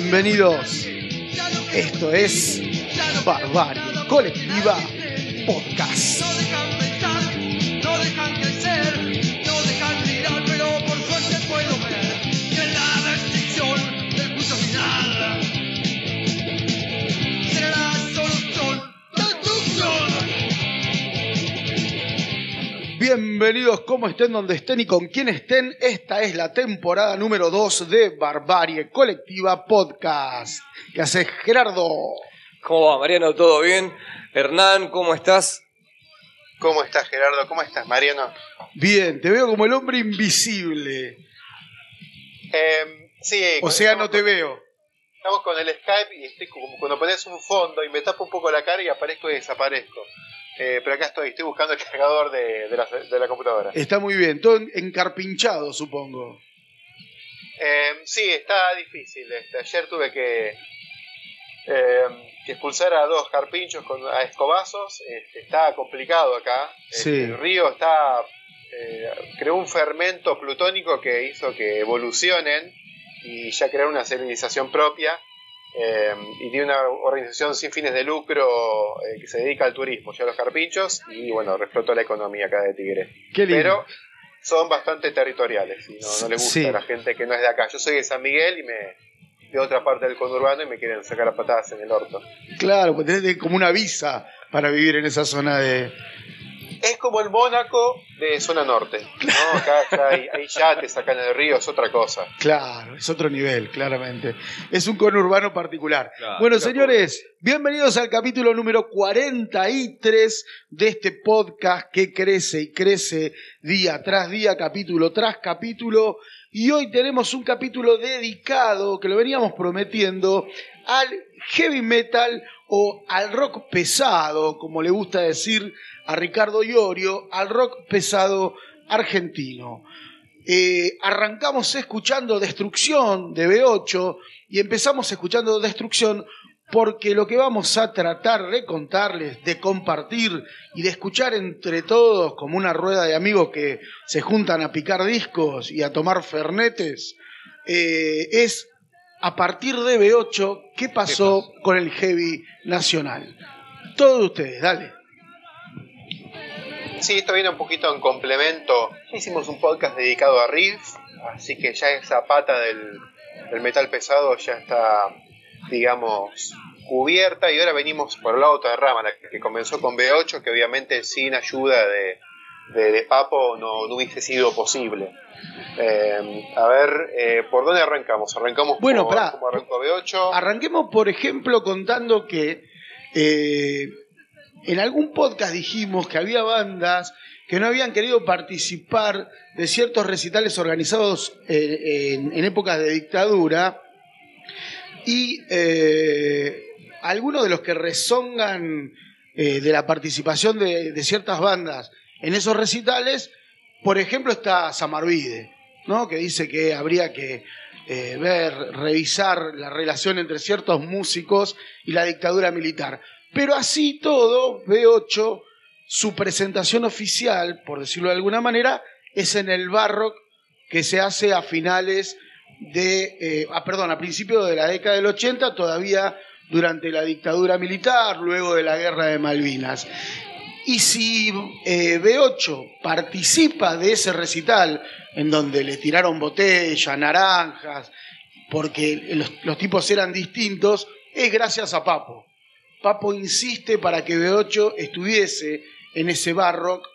Bienvenidos. Esto es Barbarie Colectiva Podcast. Bienvenidos, como estén, donde estén y con quien estén. Esta es la temporada número 2 de Barbarie Colectiva Podcast. ¿Qué haces, Gerardo? ¿Cómo va, Mariano? ¿Todo bien? Hernán, ¿cómo estás? ¿Cómo estás, Gerardo? ¿Cómo estás, Mariano? Bien, te veo como el hombre invisible. Eh, sí, O sea, no te veo. Estamos con el Skype y estoy como cuando pones un fondo y me tapo un poco la cara y aparezco y desaparezco. Eh, pero acá estoy, estoy buscando el cargador de, de la, de la computadora. Está muy bien, todo encarpinchado, supongo. Eh, sí, está difícil. Este, ayer tuve que, eh, que expulsar a dos carpinchos con, a escobazos. Este, está complicado acá. Este, Sí. El río está eh, creó un fermento plutónico que hizo que evolucionen y ya crearon una civilización propia. Eh, y tiene una organización sin fines de lucro eh, que se dedica al turismo, ya los carpinchos, y bueno, reflotó la economía acá de Tigre. Qué lindo. Pero son bastante territoriales y no, no les gusta Sí. a la gente que no es de acá. Yo soy de San Miguel y me de otra parte del conurbano y me quieren sacar a patadas en el orto. Claro, pues tenés como una visa para vivir en esa zona de. Es como el Mónaco de zona norte. ¿no? Acá hay, hay yates acá en el río, es otra cosa. Claro, es otro nivel, claramente. Es un conurbano particular. Claro, bueno, claro. señores, bienvenidos al capítulo número 43 de este podcast que crece y crece día tras día, capítulo tras capítulo. Y hoy tenemos un capítulo dedicado, que lo veníamos prometiendo, al heavy metal o al rock pesado, como le gusta decir a Ricardo Iorio, al rock pesado argentino. Eh, arrancamos escuchando Destrucción de B8 y empezamos escuchando Destrucción porque lo que vamos a tratar de contarles, de compartir y de escuchar entre todos como una rueda de amigos que se juntan a picar discos y a tomar fernetes, eh, es a partir de B8 qué pasó con el heavy nacional. Todos ustedes, dale. Sí, esto viene un poquito en complemento. Ya hicimos un podcast dedicado a riff, así que ya esa pata del, del metal pesado ya está, digamos, cubierta. Y ahora venimos por la otra rama, la que comenzó con B8, que obviamente sin ayuda de, de, de Papo no, no hubiese sido posible. Eh, a ver, eh, ¿por dónde arrancamos? ¿Arrancamos Bueno, por cómo arrancó B8? Arranquemos, por ejemplo, contando que eh, en algún podcast dijimos que había bandas que no habían querido participar de ciertos recitales organizados en, en épocas de dictadura y algunos de los que rezongan de la participación de, de ciertas bandas en esos recitales, por ejemplo, está Samarvide, ¿no? que dice que habría que eh, ver, revisar la relación entre ciertos músicos y la dictadura militar. Pero así todo, B8, su presentación oficial, por decirlo de alguna manera, es en el Barrock que se hace a finales de, eh, ah, perdón, a principios de la década del 80, todavía durante la dictadura militar, luego de la guerra de Malvinas. Y si eh, B8 participa de ese recital en donde le tiraron botella, naranjas, porque los, los tipos eran distintos, es gracias a Papo. Papo insiste para que B8 estuviese en ese barrock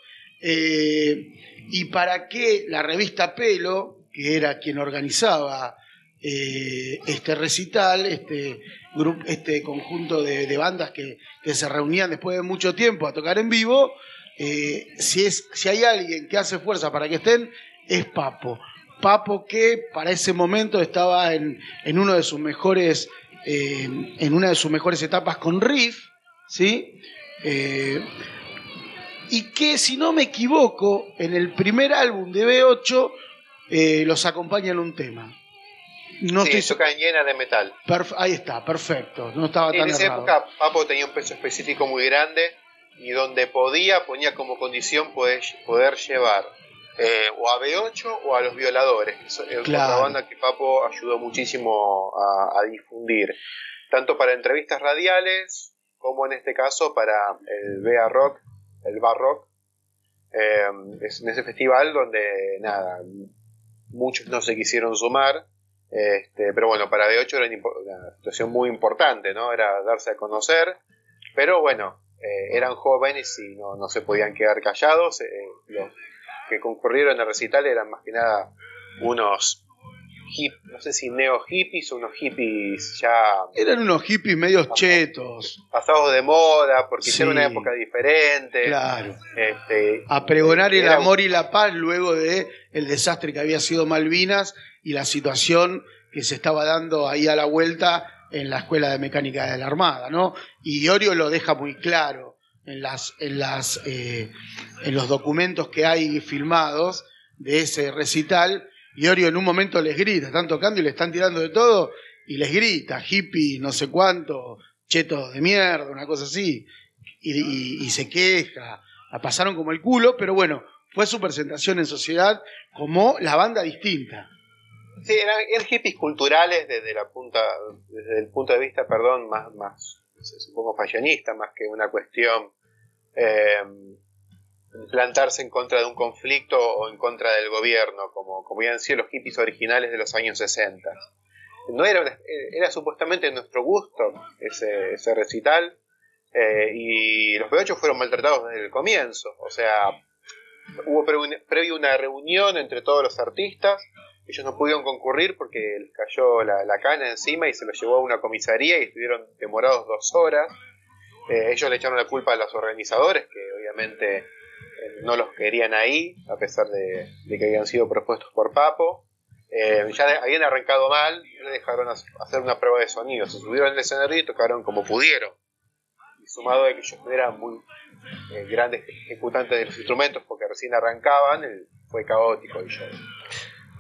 eh, y para que la revista Pelo, que era quien organizaba eh, este recital, este, grupo, este conjunto de, de bandas que, que, se reunían después de mucho tiempo a tocar en vivo, eh, si, es, si hay alguien que hace fuerza para que estén, es Papo. Papo que para ese momento estaba en, en uno de sus mejores, eh, en una de sus mejores etapas con Riff, ¿sí? Eh, y que si no me equivoco, en el primer álbum de B8 eh, los acompaña en un tema. No sí, estoy... toca en llena de metal. Perf ahí está, perfecto. No estaba tan En esa errado. época Papo tenía un peso específico muy grande y donde podía ponía como condición poder, poder llevar eh, o a B8 o a Los Violadores, que es otra Claro. banda que Papo ayudó muchísimo a, a difundir, tanto para entrevistas radiales como en este caso para el BA Rock, el Bar Rock. Eh, es en ese festival donde, nada, muchos no se quisieron sumar, este, pero bueno, para B8 era una situación muy importante, ¿no? Era darse a conocer, pero bueno, eh, eran jóvenes y no, no se podían quedar callados. eh, los que concurrieron al recital eran más que nada unos hip, no sé si neo hippies o unos hippies ya Eran unos hippies medios chetos. pasados de moda, porque Sí. hicieron una época diferente. Claro. Este, A pregonar el era- amor y la paz luego de el desastre que había sido Malvinas y la situación que se estaba dando ahí a la vuelta en la Escuela de Mecánica de la Armada, ¿no? Y Iorio lo deja muy claro en las, en las, eh, en los documentos que hay filmados de ese recital. Iorio en un momento les grita, están tocando y le están tirando de todo, y les grita, hippie, no sé cuánto, chetos de mierda, una cosa así, y- y se queja, la pasaron como el culo, pero bueno, fue su presentación en sociedad como la banda distinta. Sí, eran, eran hippies culturales desde la punta, desde el punto de vista, perdón, más, más supongo fashionista, más que una cuestión eh, plantarse en contra de un conflicto o en contra del gobierno, como, como habían sido los hippies originales de los años 60. No era, era supuestamente nuestro gusto ese, ese recital, eh, y los B8 fueron maltratados desde el comienzo, o sea, hubo pre- previo una reunión entre todos los artistas, ellos no pudieron concurrir porque les cayó la, la cana encima y se los llevó a una comisaría y estuvieron demorados dos horas. Eh, ellos le echaron la culpa a los organizadores, que obviamente eh, no los querían ahí, a pesar de, de que habían sido propuestos por Papo. Eh, ya habían arrancado mal, le dejaron hacer una prueba de sonido. Se subieron al escenario y tocaron como pudieron. Y sumado de que ellos eran muy grandes ejecutantes de los instrumentos porque recién arrancaban, fue caótico el show.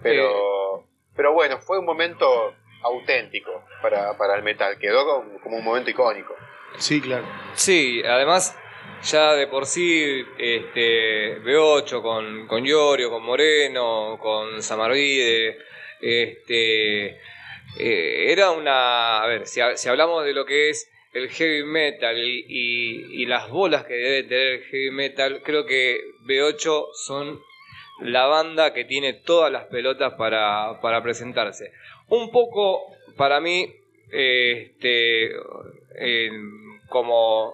Pero, pero bueno, fue un momento auténtico para, para el metal, quedó como, como un momento icónico. Sí, claro. Sí, además ya de por sí este B8 con, con Iorio, con Moreno, con Samarvide, este eh, era una, a ver, si, si hablamos de lo que es el heavy metal y, y- y las bolas que debe tener el heavy metal, creo que B8 son la banda que tiene todas las pelotas para, para presentarse. Un poco, para mí, eh, este, como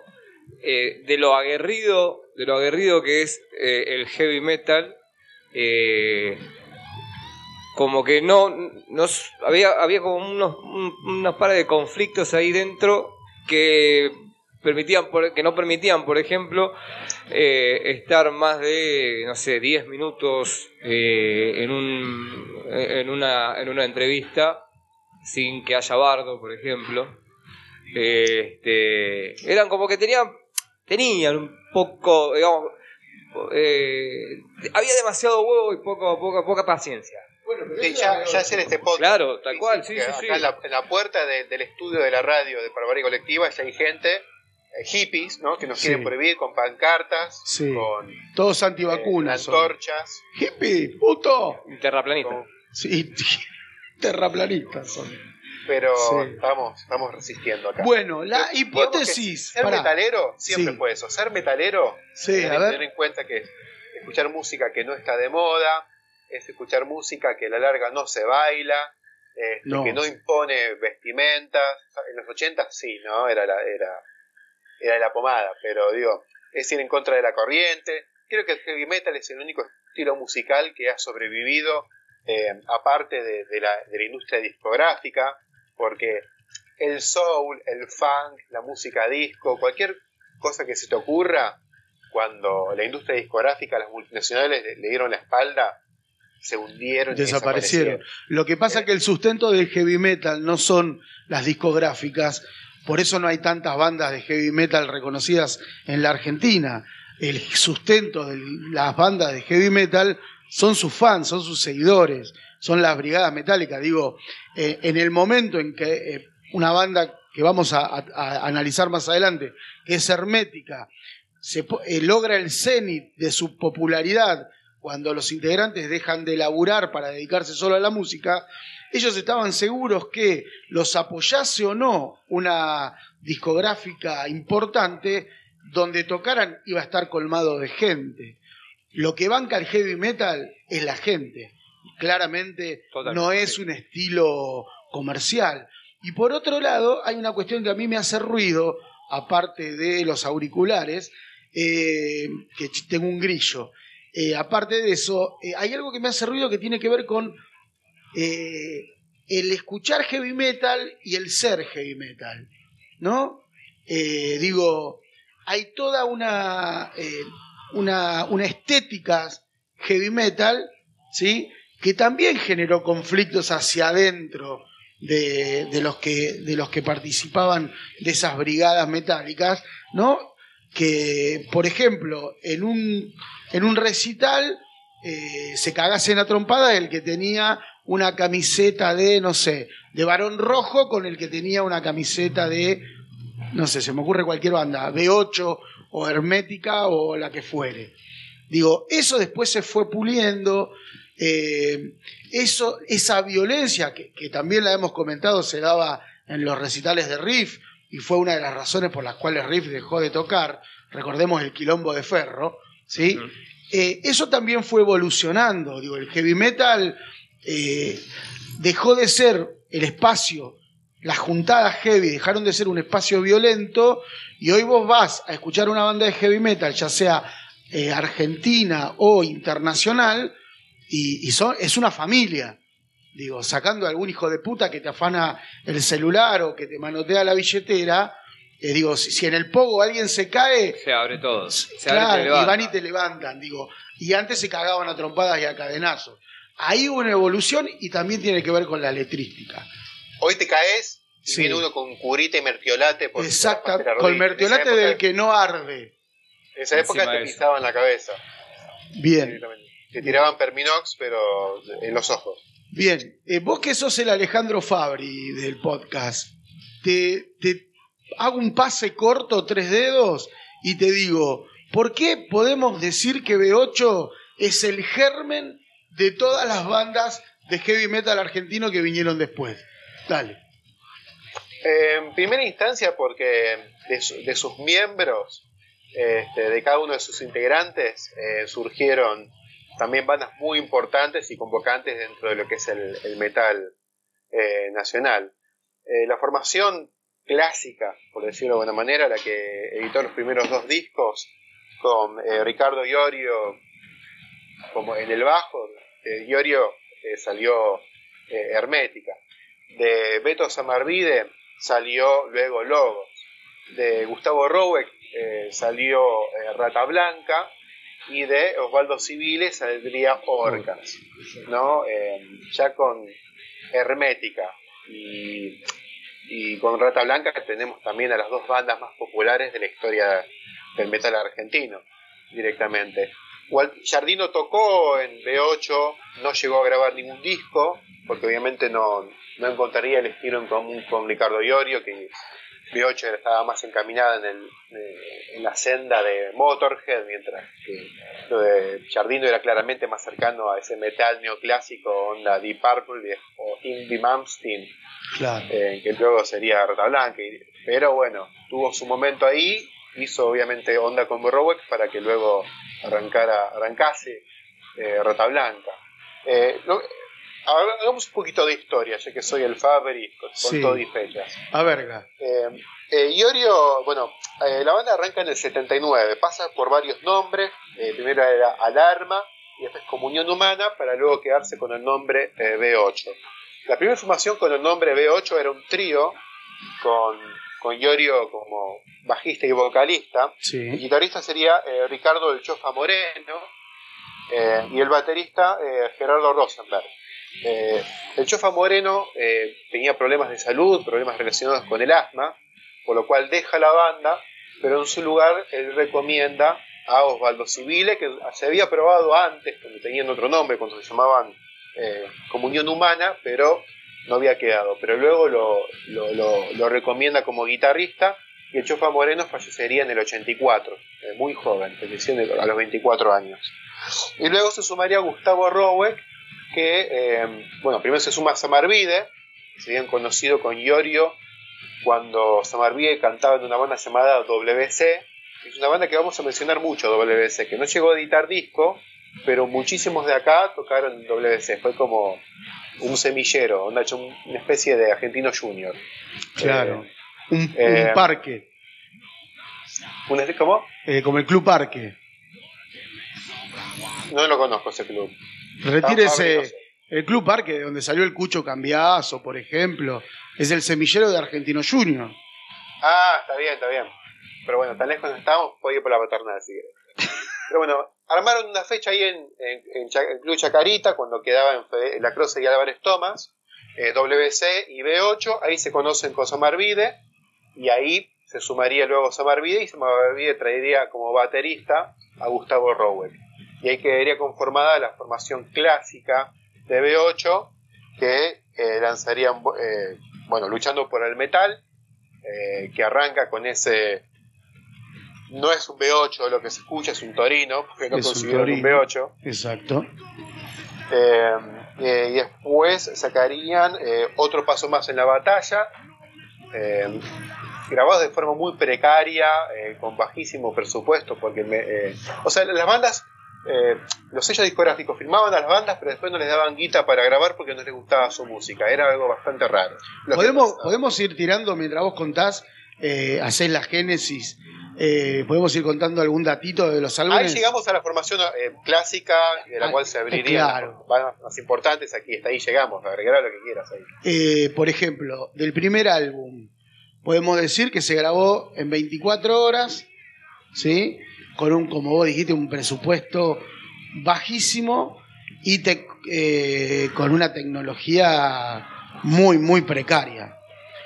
eh, de lo aguerrido, de lo aguerrido que es eh, el heavy metal, como que no, no había, había como unos, un- unos pares de conflictos ahí dentro que permitían por- que no permitían por ejemplo eh, estar más de no sé 10 minutos eh, en un en una en una entrevista sin que haya bardo por ejemplo este eran como que tenían tenían un poco digamos eh, había demasiado huevo y poco, poca poca paciencia Sí, ya, ya hacer este podcast. Claro, tal cual, sí, sí, acá sí. En, la, en la puerta de- del estudio de la radio de Barbarie Colectiva ya hay gente, hippies, ¿no? Que nos Sí. quieren prohibir con pancartas, Sí. con eh, Todos antivacunas. son. antorchas. Hippie, puto. terraplanista con- Sí, terraplanistas son. pero Sí. estamos, estamos resistiendo acá. Bueno, la hipótesis. que Ser pará. metalero siempre Sí. fue eso. Ser metalero Sí, es a ver. tener en cuenta que escuchar música que no está de moda, es escuchar música que a la larga no se baila, este, No. que no impone vestimentas. En los 80 sí, ¿no? Era la, era, era la pomada, pero digo, es ir en contra de la corriente. Creo que el heavy metal es el único estilo musical que ha sobrevivido, eh, aparte de, de la, de la industria discográfica, porque el soul, el funk, la música disco, cualquier cosa que se te ocurra, cuando la industria discográfica, las multinacionales le, le dieron la espalda, se hundieron y desaparecieron. Lo que pasa es que el sustento del heavy metal no son las discográficas, por eso no hay tantas bandas de heavy metal reconocidas en la Argentina. El sustento de las bandas de heavy metal son sus fans, son sus seguidores, son las brigadas metálicas. Digo, eh, en el momento en que eh, una banda que vamos a, analizar más adelante, que es hermética, se eh, logra el cenit de su popularidad cuando los integrantes dejan de laburar para dedicarse solo a la música, ellos estaban seguros que los apoyase o no una discográfica importante, donde tocaran iba a estar colmado de gente. Lo que banca el heavy metal es la gente. Claramente Totalmente, no es un estilo comercial. Y por otro lado, hay una cuestión que a mí me hace ruido, aparte de los auriculares, eh, que tengo un grillo. Eh, aparte de eso, eh, hay algo que me hace ruido que tiene que ver con eh, el escuchar heavy metal y el ser heavy metal. ¿No? Eh, digo, hay toda una, eh, una, una estética heavy metal, ¿sí? Que también generó conflictos hacia adentro de, de los que, de los que participaban de esas brigadas metálicas, ¿no? Que, por ejemplo, en un, en un recital eh, se cagase en la trompada el que tenía una camiseta de, no sé, de varón rojo con el que tenía una camiseta de, no sé, se me ocurre cualquier banda, B8 o Hermética o la que fuere. Digo, eso después se fue puliendo, eh, eso, esa violencia que, que también la hemos comentado se daba en los recitales de Riff y fue una de las razones por las cuales Riff dejó de tocar, recordemos el quilombo de Ferro, ¿sí? Eh, eso también fue evolucionando, digo, el heavy metal eh, dejó de ser el espacio, las juntadas heavy dejaron de ser un espacio violento y hoy vos vas a escuchar una banda de heavy metal, ya sea eh, argentina o internacional, y, y son, es una familia. Digo, sacando a algún hijo de puta que te afana el celular o que te manotea la billetera, eh, digo, si, si en el pogo alguien se cae, Se abre todo. Se claro, abre y te y levanta. van y te levantan, digo. Y antes se cagaban a trompadas y a cadenazos. Ahí hubo una evolución y también tiene que ver con la letrística. Hoy te caes y Sí. viene uno con curita y mertiolate. la con mertiolate época- del que no arde. En esa época Encima te pisaban la cabeza. Bien. Te tiraban Perminox, pero en los ojos. bien. Eh, vos que sos el Alejandro Fabri del podcast, te, te hago un pase corto, tres dedos, y te digo, ¿por qué podemos decir que B8 es el germen de todas las bandas de heavy metal argentino que vinieron después? Dale. Eh, en primera instancia, porque de, su- de sus miembros, este, de cada uno de sus integrantes, eh, surgieron también bandas muy importantes y convocantes dentro de lo que es el, metal eh, nacional. La formación clásica, por decirlo de alguna manera, la que editó los primeros dos discos, con Ricardo Iorio como en el bajo, de Iorio eh, salió eh, Hermética. De Beto Samarvide salió luego Logos. De Gustavo Roweck eh, salió Rata Blanca. Y de Osvaldo Civile saldría Orcas. ¿no? Ya con Hermética y, y con Rata Blanca tenemos también a las dos bandas más populares de la historia del metal argentino directamente. Jardino tocó en B8, no llegó a grabar ningún disco, porque obviamente no, no encontraría el estilo en común con Ricardo Iorio, que B8 estaba más encaminada en, el, eh, en la senda de Motorhead, mientras que lo de Jardino era claramente más cercano a ese metal neoclásico, onda Deep Purple o Indy Malmsteen, Claro. eh, que luego sería Rata Blanca. Pero bueno, tuvo su momento ahí, hizo obviamente onda con Borroweck para que luego arrancara, arrancase eh, Rata Blanca. Eh, lo- hagamos un poquito de historia, ya que soy el Fabri con, con Sí. todo y fechas. A verga. Eh, eh, Iorio, bueno, eh, la banda arranca en el 79, pasa por varios nombres, eh, primero era Alarma y después Comunión Humana, para luego quedarse con el nombre eh, B8. La primera formación con el nombre B8 era un trío con, con Iorio como bajista y vocalista. El guitarrista sería eh, Ricardo El Chofa Moreno eh, y el baterista eh, Gerardo Rosenberg. Eh, el Chofa Moreno eh, tenía problemas de salud, problemas relacionados con el asma, por lo cual deja la banda, pero en su lugar él recomienda a Osvaldo Civile, que se había probado antes, cuando tenían otro nombre, cuando se llamaban eh, Comunión Humana, pero no había quedado. Pero luego lo, lo- lo- recomienda como guitarrista y el Chofa Moreno fallecería en el 84, eh, muy joven, a los 24 años. Y luego se sumaría Gustavo Roweck, que, eh, bueno, primero se suma a Samarvide, que se habían conocido con Iorio cuando Samarvide cantaba en una banda llamada WC, es una banda que vamos a mencionar mucho, WC, que no llegó a editar disco, pero muchísimos de acá tocaron WC, fue como un semillero, una, una especie de argentino junior. Claro. Eh, Un, un eh, parque, ¿un- ¿Cómo? eh, como el Club Parque. No lo conozco ese club. Retírese. El Club Parque, de donde salió el Cucho Cambiazo, por ejemplo, es el semillero de Argentino Junior. Ah, está bien, está bien. Pero bueno, tan lejos no estamos, puedo ir por la paternal si querés. Pero bueno, armaron una fecha ahí en, en, en Club Chacarita, cuando quedaba en, la Croce y Álvarez Tomás, eh, WC y B8, ahí se conocen con Samarvide, y ahí se sumaría luego Samarvide, y Samarvide traería como baterista a Gustavo Rowell. Y ahí quedaría conformada la formación clásica de B8, que eh, lanzarían, eh, bueno, luchando por el metal, eh, que arranca con ese. No es un B8 lo que se escucha, es un Torino, porque no Es un un, Torino. B8. Exacto. Eh, eh, y después sacarían eh, otro paso más en la batalla, grabados de forma muy precaria, con bajísimo presupuesto, porque, me- o sea, las bandas, eh, los sellos discográficos firmaban a las bandas, pero después no les daban guita para grabar porque no les gustaba su música, era algo bastante raro. Podemos, podemos ir tirando mientras vos contás, eh, hacés la génesis. Eh, podemos ir contando algún datito de los álbumes. Ahí llegamos a la formación eh, clásica, de la Ah, cual se eh, abrirían claro. las más importantes. Aquí está, ahí llegamos, agregar lo que quieras ahí. Eh, por ejemplo, del primer álbum, podemos decir que se grabó en 24 horas, ¿sí? Con un, como vos dijiste, un presupuesto bajísimo y te- eh, con una tecnología muy, muy precaria.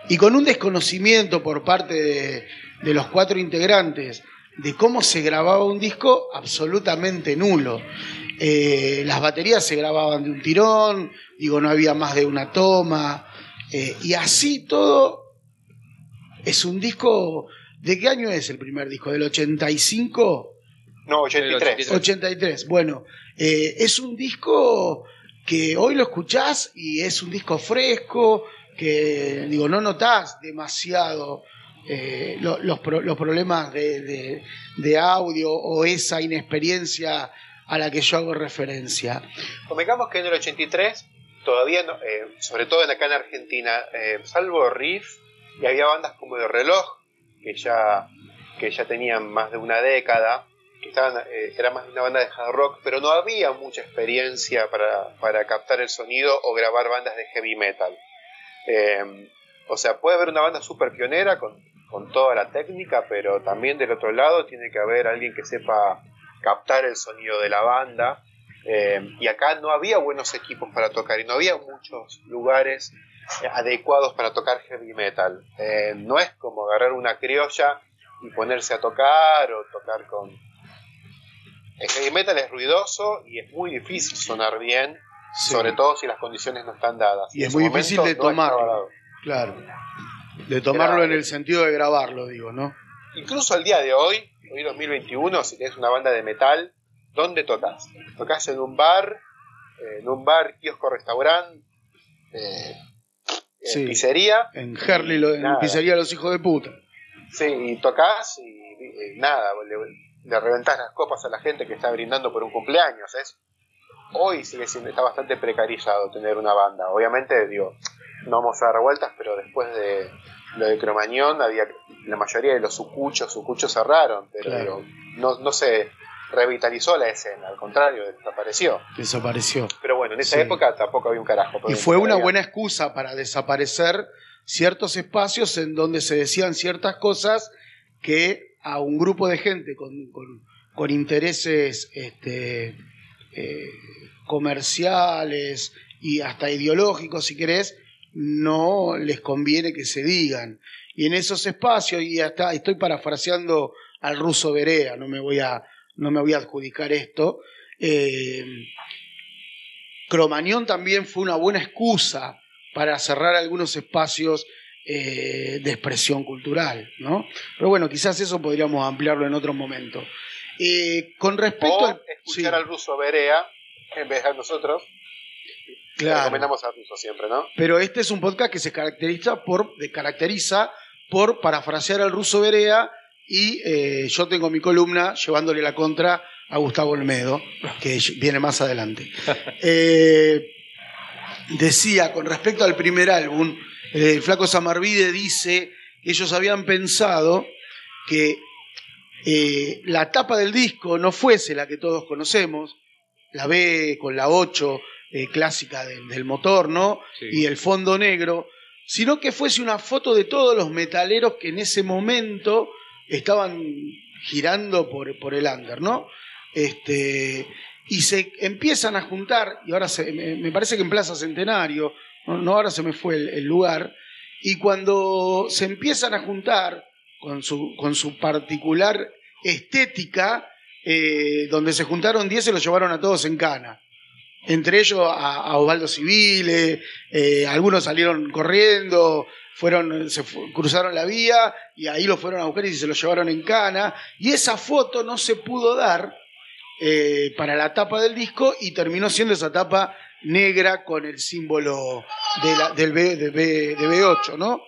Y con un desconocimiento por parte de, de los cuatro integrantes de cómo se grababa un disco absolutamente nulo. Eh, las baterías se grababan de un tirón, digo, no había más de una toma, eh, y así todo es un disco. ¿De qué año es el primer disco? ¿Del 85? No, 83. 83. 83. Bueno, eh, es un disco que hoy lo escuchás y es un disco fresco, que digo, no notás demasiado eh, lo- los, los problemas de, de- audio o esa inexperiencia a la que yo hago referencia. Convengamos que en el 83, todavía, eh, sobre todo en acá en Argentina, eh, salvo Riff, y había bandas como The Reloj, que ya, que ya tenían más de una década, que estaban, era más una banda de hard rock, pero no había mucha experiencia para, para captar el sonido o grabar bandas de heavy metal. O sea, puede haber una banda súper pionera con, con toda la técnica, pero también del otro lado tiene que haber alguien que sepa captar el sonido de la banda. Eh, y acá no había buenos equipos para tocar y no había muchos lugares adecuados para tocar heavy metal. Eh, no es como agarrar una criolla y ponerse a tocar o tocar con... El heavy metal es ruidoso y es muy difícil sonar bien, Sí, sobre todo si las condiciones no están dadas. Y es muy difícil de no dado. Claro. De tomarlo en el sentido de grabarlo, digo, ¿no? Incluso al día de hoy, hoy 2021, si tienes una banda de metal, ¿dónde tocas? ¿Tocas en un bar, eh, en un bar, kiosco, restaurante, eh, en pizzería? En Herley, lo- en. Pizzería Los Hijos de Puta. Sí, y tocas y, y nada, le, le reventás las copas a la gente que está brindando por un cumpleaños. Es, hoy sigue siendo, está bastante precarizado tener una banda. Obviamente, digo, no vamos a dar vueltas, pero después de lo de Cromañón, había la mayoría de los sucuchos, sucuchos cerraron, pero Claro. digo, no, no se revitalizó la escena, al contrario, desapareció. Desapareció. Pero bueno, en esa Sí. época tampoco había un carajo. Y fue una había- buena excusa para desaparecer ciertos espacios en donde se decían ciertas cosas que a un grupo de gente con, con- con intereses este, eh, comerciales y hasta ideológicos, si querés, no les conviene que se digan. Y en esos espacios, y hasta estoy parafraseando al ruso Berea, no me voy a, no me voy a adjudicar esto, eh, Cromañón también fue una buena excusa para cerrar algunos espacios eh, de expresión cultural, ¿no? Pero bueno, quizás eso podríamos ampliarlo en otro momento. Eh, con respecto O al... escuchar sí, al ruso Berea en vez de a nosotros. Claro. Recomendamos al ruso siempre, ¿no? Pero este es un podcast que se caracteriza por, de- caracteriza por parafrasear al ruso Berea y eh, yo tengo mi columna llevándole la contra a Gustavo Olmedo, que viene más adelante. Eh, decía, con respecto al primer álbum, el Flaco Samarvide dice que ellos habían pensado que eh, la tapa del disco no fuese la que todos conocemos, la B con la 8 eh, clásica del, del motor, ¿no? Sí. Y el fondo negro, sino que fuese una foto de todos los metaleros que en ese momento estaban girando por, por el under, ¿no? Este, y se empiezan a juntar, y ahora se- me, me parece que en Plaza Centenario, no, no, ahora se me fue el, el lugar, y cuando se empiezan a juntar con su, con su particular estética, eh, donde se juntaron 10 se los llevaron a todos en cana. Entre ellos a, a Osvaldo Civile, eh, algunos salieron corriendo, fueron, se fu- cruzaron la vía y ahí lo fueron a buscar y se lo llevaron en cana. Y esa foto no se pudo dar eh, para la tapa del disco y terminó siendo esa tapa negra con el símbolo de la- del B, de, B, de B8, ¿no?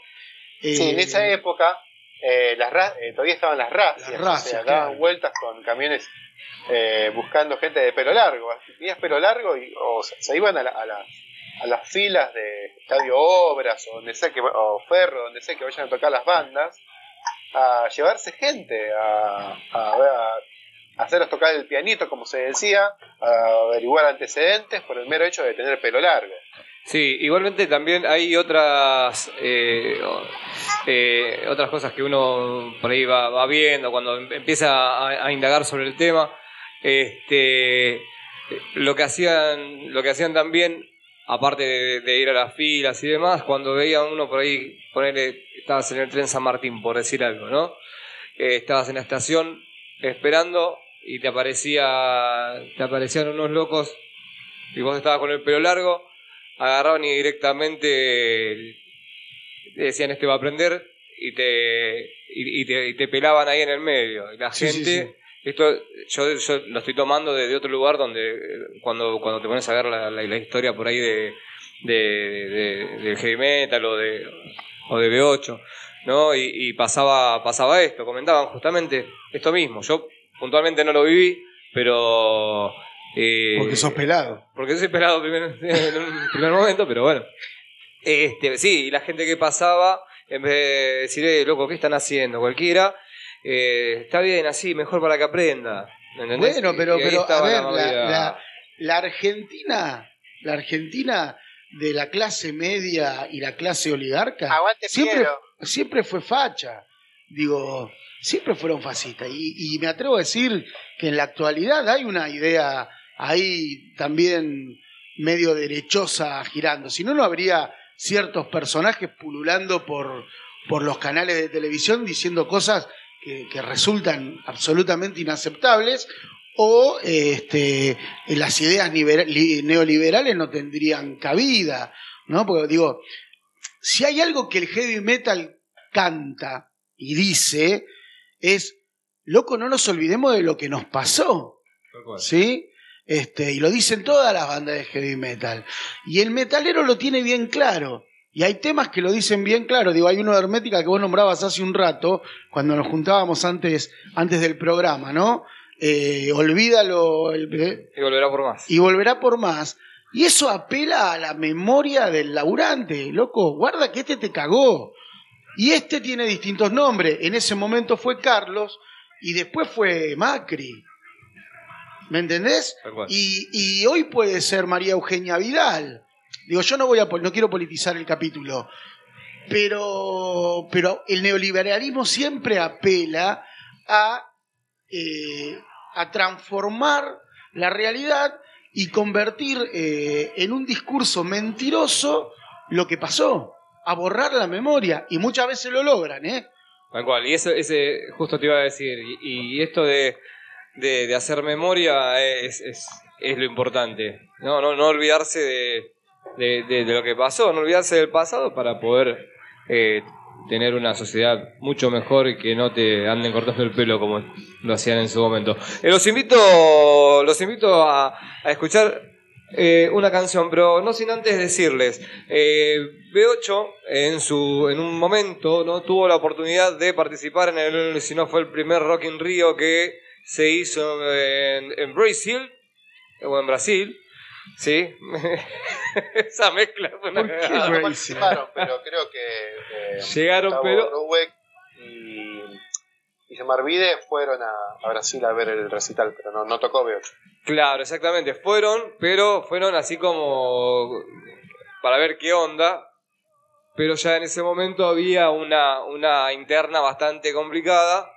Sí, en esa época eh, las ra- eh, todavía estaban las racias, Las o sea, daban claro. vueltas con camiones eh, buscando gente de pelo largo. Tenías pelo largo y, o se, iban a, la- a la- a las filas de Estadio Obras o donde sea que o Ferro, donde sea que vayan a tocar las bandas, a llevarse gente, a, a- a hacerlos tocar el pianito, como se decía, a averiguar antecedentes por el mero hecho de tener pelo largo. Sí, igualmente también hay otras eh, eh, otras cosas que uno por ahí va, va viendo cuando em- empieza a, indagar sobre el tema. Este, lo que hacían, lo que hacían también, aparte de, ir a las filas y demás, cuando veía uno por ahí, ponerle, estabas en el tren San Martín, por decir algo, ¿no? Estabas en la estación esperando y te aparecía, te aparecían unos locos y vos estabas con el pelo largo agarraban y directamente te decían este va a aprender y te, y, y te, y te pelaban ahí en el medio. Y la Sí, sí, gente, esto yo, yo lo estoy tomando de, de otro lugar donde eh, cuando, cuando te pones a ver la, la- la historia por ahí de, de, de- del heavy metal o de, o de B8, ¿no? Y, y pasaba, pasaba esto, comentaban justamente esto mismo. Yo puntualmente no lo viví, pero... eh, Porque sos pelado. porque soy pelado primer- en un primer momento, pero bueno. Este, sí, y la gente que pasaba, en vez de decir, eh, loco, ¿qué están haciendo? Cualquiera, eh, está bien así, mejor para que aprenda. ¿me entendés? Bueno, pero, pero a ver, la la, movida. la- la Argentina, la Argentina de la clase media y la clase oligarca, Aguante siempre, siempre fue facha. Digo, siempre fueron fascistas. Y, y me atrevo a decir que en la actualidad hay una idea ahí también medio derechosa girando. Si no, no habría ciertos personajes pululando por, por los canales de televisión diciendo cosas que, que resultan absolutamente inaceptables o este, las ideas libera- li- neoliberales no tendrían cabida, ¿no? Porque digo, si hay algo que el heavy metal canta y dice es, loco, no nos olvidemos de lo que nos pasó. ¿sí? Este, y lo dicen todas las bandas de heavy metal. Y el metalero lo tiene bien claro. Y hay temas que lo dicen bien claro. Digo, hay uno de Hermética que vos nombrabas hace un rato, cuando nos juntábamos antes, antes del programa, ¿no? Eh, olvídalo el- Y volverá por más. y volverá por más. Y eso apela a la memoria del laburante. Loco, guarda que este te cagó. Y este tiene distintos nombres. En ese momento fue Carlos y después fue Macri. ¿Me entendés? Y, y hoy puede ser María Eugenia Vidal. Digo, yo no voy a no quiero politizar el capítulo. Pero, pero el neoliberalismo siempre apela a, eh, a transformar la realidad y convertir eh, en un discurso mentiroso lo que pasó, a borrar la memoria. Y muchas veces lo logran, ¿eh? Tal cual. Y eso, ese, justo te iba a decir. Y, y esto de, de, de hacer memoria es, es, es lo importante. No, no, no olvidarse de, de, de- lo que pasó, no olvidarse del pasado para poder eh, tener una sociedad mucho mejor y que no te anden cortando el pelo como lo hacían en su momento. Eh, los invito, los invito a, a escuchar eh, una canción, pero no sin antes decirles, eh, B8 en su en un momento no tuvo la oportunidad de participar en el, si no fue el primer Rock in Rio que se hizo en, en Brasil o en Brasil, sí, esa mezcla fue una ¿Por qué cagada. No participaron, pero creo que eh, Llegaron, pero- Rubeck y, y Samarvide fueron a, a Brasil a ver el recital, pero no, no tocó B8. Claro, exactamente. Fueron, pero fueron así como para ver qué onda. Pero ya en ese momento había una, una interna bastante complicada.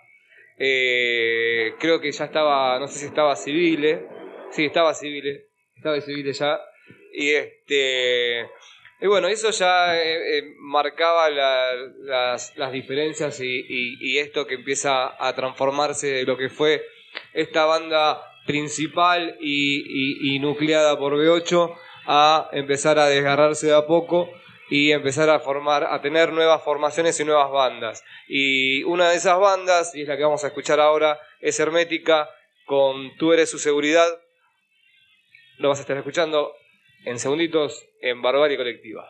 Eh, creo que ya estaba, no sé si estaba Civile. Sí, estaba Civile. Estaba Civile ya. Y este. Y bueno, eso ya eh, eh, marcaba la- las, las diferencias y, y- esto que empieza a transformarse de lo que fue esta banda principal y- y nucleada por B8 a empezar a desgarrarse de a poco y empezar a formar, a tener nuevas formaciones y nuevas bandas. Y una de esas bandas, y es la que vamos a escuchar ahora, es Hermética con Tú eres su seguridad. Lo vas a estar escuchando en segunditos en Barbarie Colectiva.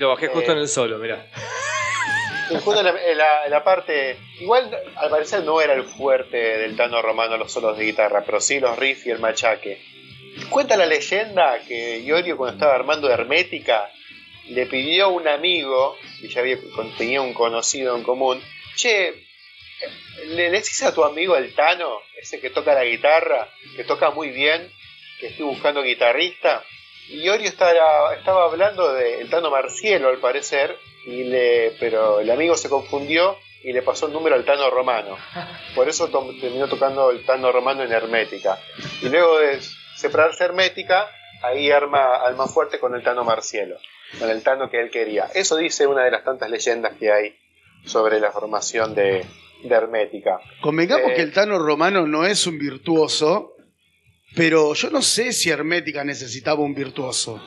Lo bajé justo Eh, en el solo, mirá. Justo en la, en la- en la parte. Igual, al parecer, no era el fuerte del Tano Romano los solos de guitarra, pero sí los riffs y el machaque. Cuenta la leyenda que Iorio, cuando estaba armando Hermética, le pidió a un amigo, y ya había, tenía un conocido en común, che, ¿le decís a tu amigo el Tano, ese que toca la guitarra, que toca muy bien, que estoy buscando guitarrista? Y Iorio estaba, estaba hablando del Tano Marcielo, al parecer, y le, pero el amigo se confundió y le pasó el número al Tano Romano. Por eso to- terminó tocando el Tano Romano en Hermética. Y luego de separarse Hermética, ahí arma Alma Fuerte con el Tano Marcielo, con el Tano que él quería. Eso dice una de las tantas leyendas que hay sobre la formación de, de Hermética. Convengamos Eh. que el Tano Romano no es un virtuoso, pero yo no sé si Hermética necesitaba un virtuoso.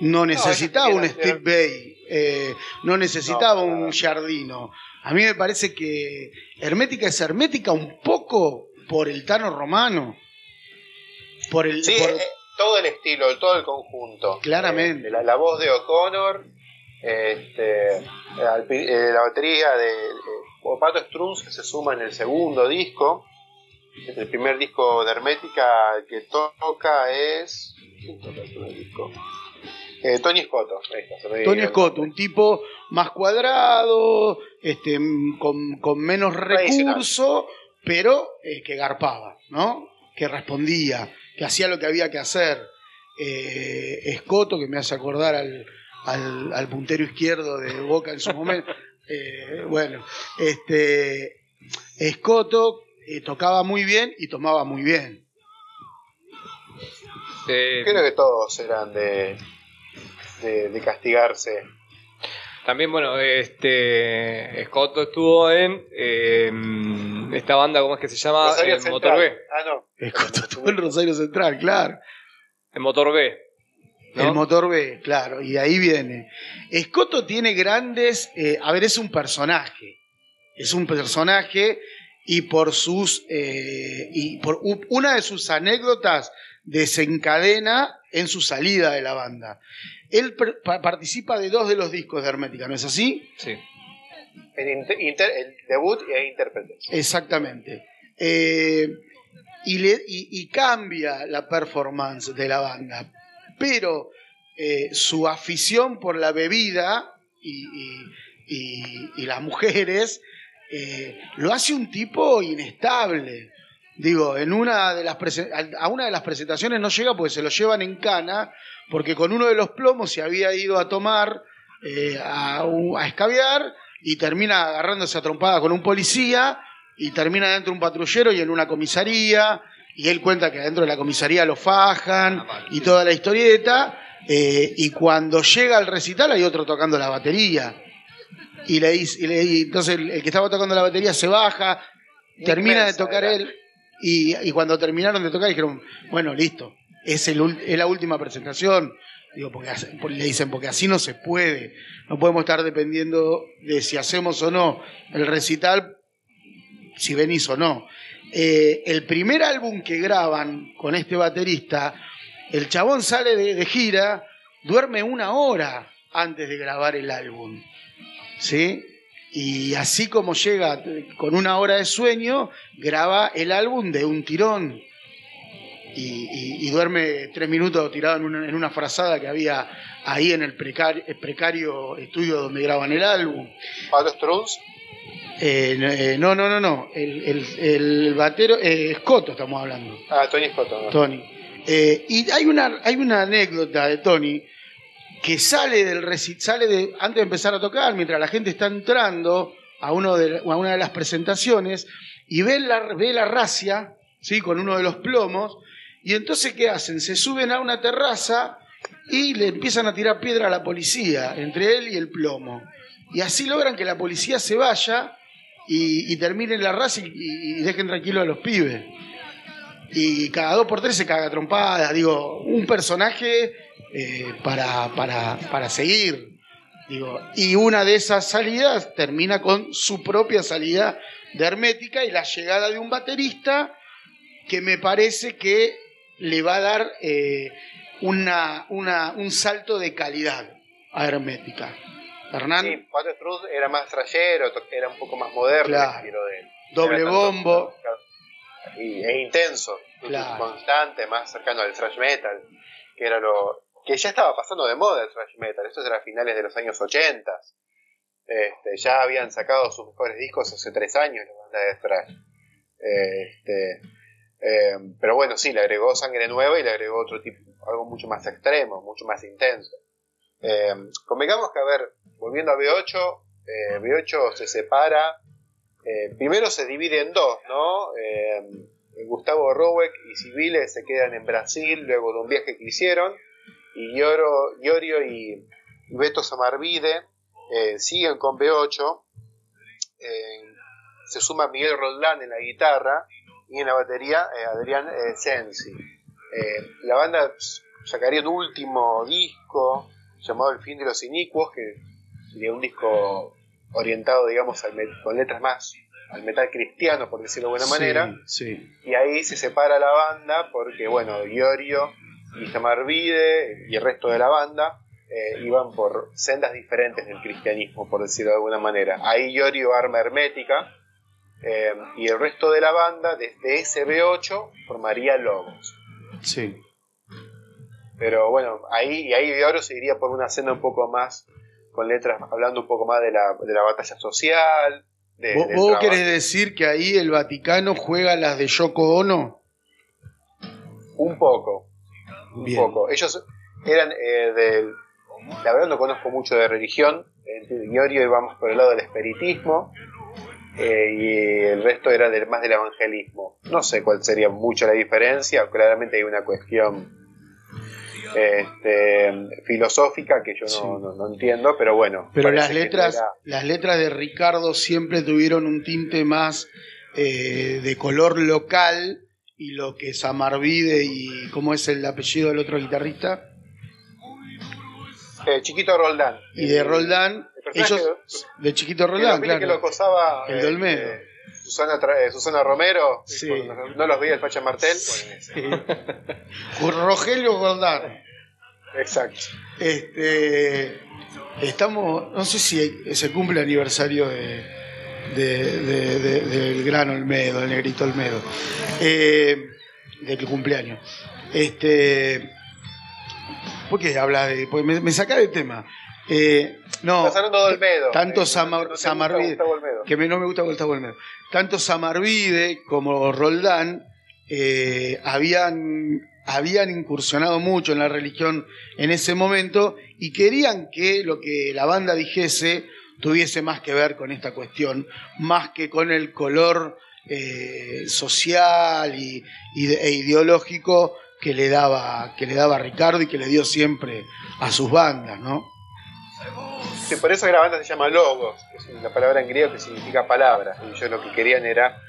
No necesitaba un Steve Bay, eh, no necesitaba No, un. Jardino. A mí me parece que Hermética es Hermética un poco por el Tano Romano. Por el, Sí, por- eh, todo el estilo, todo el conjunto. Claramente. Eh, la, la voz de O'Connor, este, pi- eh, la batería de Pato Strunz que se suma en el segundo disco. El primer disco de Hermética que toca es. ¿Quién toca el primer disco? Eh, Tony Scotto. Tony dio el Scott, nombre. un tipo más cuadrado, este, con, con menos recurso, pero eh, que garpaba, ¿no? Que respondía, que hacía lo que había que hacer. Eh, Escoto, que me hace acordar al, al, al puntero izquierdo de Boca en su momento. Eh, bueno, este, Escoto eh, tocaba muy bien y tomaba muy bien. Eh, Creo que todos eran de, de, de castigarse. También, bueno, este Scott estuvo en eh, esta banda, ¿cómo es que se llama? Central. Motor B. Ah, no. Escoto estuvo en Rosario Central, claro. En Motor B. ¿no? El motor B, claro, y de ahí viene. Escoto tiene grandes. eh, a ver, es un personaje. Es un personaje y por sus. eh, y por una de sus anécdotas desencadena en su salida de la banda. Él participa de dos de los discos de Hermética, ¿no es así? Sí. El, inter- inter- el debut e intérprete. Exactamente. Eh, y, le- y- y cambia la performance de la banda. Pero eh, su afición por la bebida y, y- y- y las mujeres eh, lo hace un tipo inestable. Digo, en una de las a una de las presentaciones no llega porque se lo llevan en cana, porque con uno de los plomos se había ido a tomar, eh, a, a escabiar, y termina agarrándose a trompada con un policía, y termina dentro de un patrullero y en una comisaría, y él cuenta que dentro de la comisaría lo fajan, y toda la historieta, eh, y cuando llega al recital hay otro tocando la batería. Y le dice, y le- y entonces el, el que estaba tocando la batería se baja, termina de tocar él, y, y cuando terminaron de tocar dijeron, bueno, listo, es, el, es la última presentación. Digo, porque le dicen, porque así no se puede. No podemos estar dependiendo de si hacemos o no el recital, si venís o no. Eh, el primer álbum que graban con este baterista, el chabón sale de, de gira, duerme una hora antes de grabar el álbum. ¿Sí? Y así como llega con una hora de sueño, graba el álbum de un tirón. Y, y- y duerme tres minutos tirado en una, en una frazada que había ahí en el precario, el precario estudio donde graban el álbum. Pato Strunz, Eh, no, eh, no, no, no, no. El, el- el batero, eh, Scotto estamos hablando. ah, Tony Scotto. ¿no? Tony. Eh, y hay una, hay una anécdota de Tony que sale del sale de, antes de empezar a tocar, mientras la gente está entrando a, uno a una de las presentaciones, y ve la, ve la racia, ¿sí? con uno de los plomos, y entonces ¿qué hacen? Se suben a una terraza y le empiezan a tirar piedra a la policía, entre él y el plomo. Y así logran que la policía se vaya y, y terminen la raza y, y dejen tranquilo a los pibes y cada dos por tres se caga trompada. Digo, un personaje eh, para, para, para seguir. Digo, y una de esas salidas termina con su propia salida de Hermética y la llegada de un baterista que me parece que le va a dar eh, una, una, un salto de calidad a Hermética. Hernán, Sí, Pato Strunz era más trayero, era un poco más moderno Claro. el de él. doble Era tanto- bombo. Y, e intenso, Claro. constante, más cercano al thrash metal, que era lo que ya estaba pasando de moda el thrash metal, esto era a finales de los años 80. Este, ya habían sacado sus mejores discos hace tres años la banda de thrash. Este, eh, pero bueno, sí, le agregó sangre nueva y le agregó otro tipo, algo mucho más extremo, mucho más intenso. Eh, convengamos que, a ver, volviendo a B8, eh, B8 se separa eh, primero se divide en dos, ¿no? Eh, Gustavo Roweck y Civile se quedan en Brasil luego de un viaje que hicieron, y Lloro, Llorio y Beto Samarvide eh, siguen con B8. eh, se suma Miguel Roldán en la guitarra y en la batería eh, Adrián Sensi. La banda sacaría un último disco llamado El fin de los inicuos, que sería un disco orientado, digamos, al con letras más al metal cristiano, por decirlo de buena manera. Sí, sí. Y ahí se separa la banda porque, bueno, Iorio y Samarvide y el resto de la banda eh, iban por sendas diferentes del cristianismo, por decirlo de alguna manera. Ahí Iorio arma hermética eh, y el resto de la banda, desde ese B8, formaría Logos. sí. Pero bueno, ahí, y ahí Iorio se iría por una senda un poco más, con letras hablando un poco más de la, de la batalla social. De, ¿Vos, vos querés decir que ahí el Vaticano juega las de Yoko Ono? Un poco. Un Bien. poco. Ellos eran eh, del. La verdad no conozco mucho de religión. En Iorio íbamos por el lado del espiritismo. eh, y el resto era del- más del evangelismo. No sé cuál sería mucho la diferencia. Claramente hay una cuestión este, filosófica que yo no, Sí. no- no entiendo, pero bueno. Pero las no letras, era- las letras de Ricardo siempre tuvieron un tinte más eh, de color local y lo que Samarvide y cómo es el apellido del otro guitarrista eh, Chiquito Roldán. y de Roldán, el ellos de Chiquito Roldán, viste que claro. lo acosaba El eh, de Olmedo. eh, Susana, eh, Susana Romero, Sí. no los veía el Facha Martel. Rogelio Roldán. exacto. Este, estamos, no sé si se cumple el aniversario de, de- de- de- del gran Olmedo, el negrito Olmedo, eh, del cumpleaños. Este, ¿Por qué habla de.? Pues me, me saca de tema. Eh, no, Olmedo. tanto Eh, Samar- no Samarvide- Olmedo. que me- no me gusta Gustavo Olmedo. Tanto Samarvide como Roldán eh, habían, habían incursionado mucho en la religión en ese momento y querían que lo que la banda dijese tuviese más que ver con esta cuestión, más que con el color eh, social y, y e ideológico que le daba que le daba Ricardo y que le dio siempre a sus bandas, ¿no? Sí, por eso la banda se llama Logos, que es una palabra en griego que significa palabra. Y ellos lo que querían era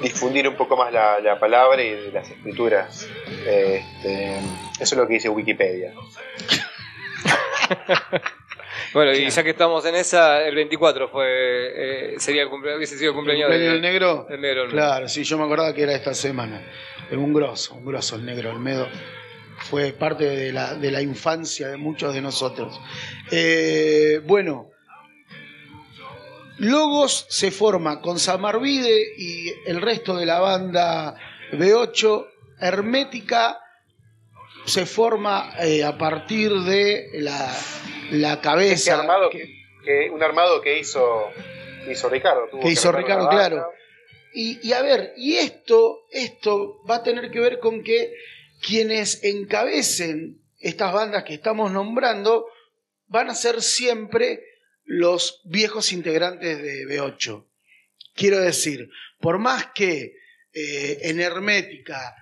difundir un poco más la, la palabra y las escrituras. Este, eso es lo que dice Wikipedia. Bueno, y ya que estamos en esa, el 24 fue eh, sería el cumple, hubiese sido el cumpleaños, ¿Cumpleaños de- del negro? del negro. Claro, sí, yo me acordaba que era esta semana. Es un grosso, un grosso el negro Olmedo. Fue parte de la, de la infancia de muchos de nosotros. Eh, bueno, Logos se forma con Samarvide y el resto de la banda B8. Hermética se forma eh, a partir de la, la Ese cabeza. armado, que- que, un armado que hizo, que hizo Ricardo. tuvo Que hizo Ricardo, claro. Y, y a ver, y esto, esto va a tener que ver con que quienes encabecen estas bandas que estamos nombrando van a ser siempre los viejos integrantes de B8. Quiero decir, por más que eh, en Hermética,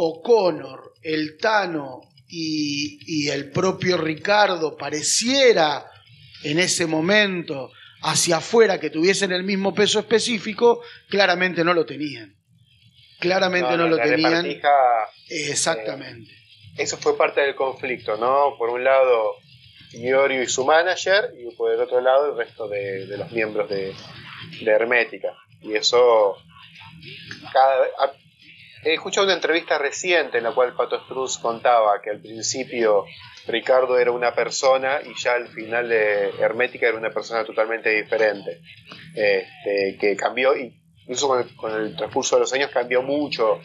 O'Connor, el Tano y, y el propio Ricardo pareciera en ese momento hacia afuera que tuviesen el mismo peso específico, claramente no lo tenían. Claramente no, lo tenían. repartija, Exactamente. eso fue parte del conflicto, ¿no? Por un lado, Iorio y su manager, y por el otro lado, el resto de, de los miembros de, de Hermética. Y eso. Cada, a- he escuchado una entrevista reciente en la cual Pato Struz contaba que al principio Ricardo era una persona y ya al final de Hermética era una persona totalmente diferente. Este, que cambió, y incluso con el, con el transcurso de los años cambió mucho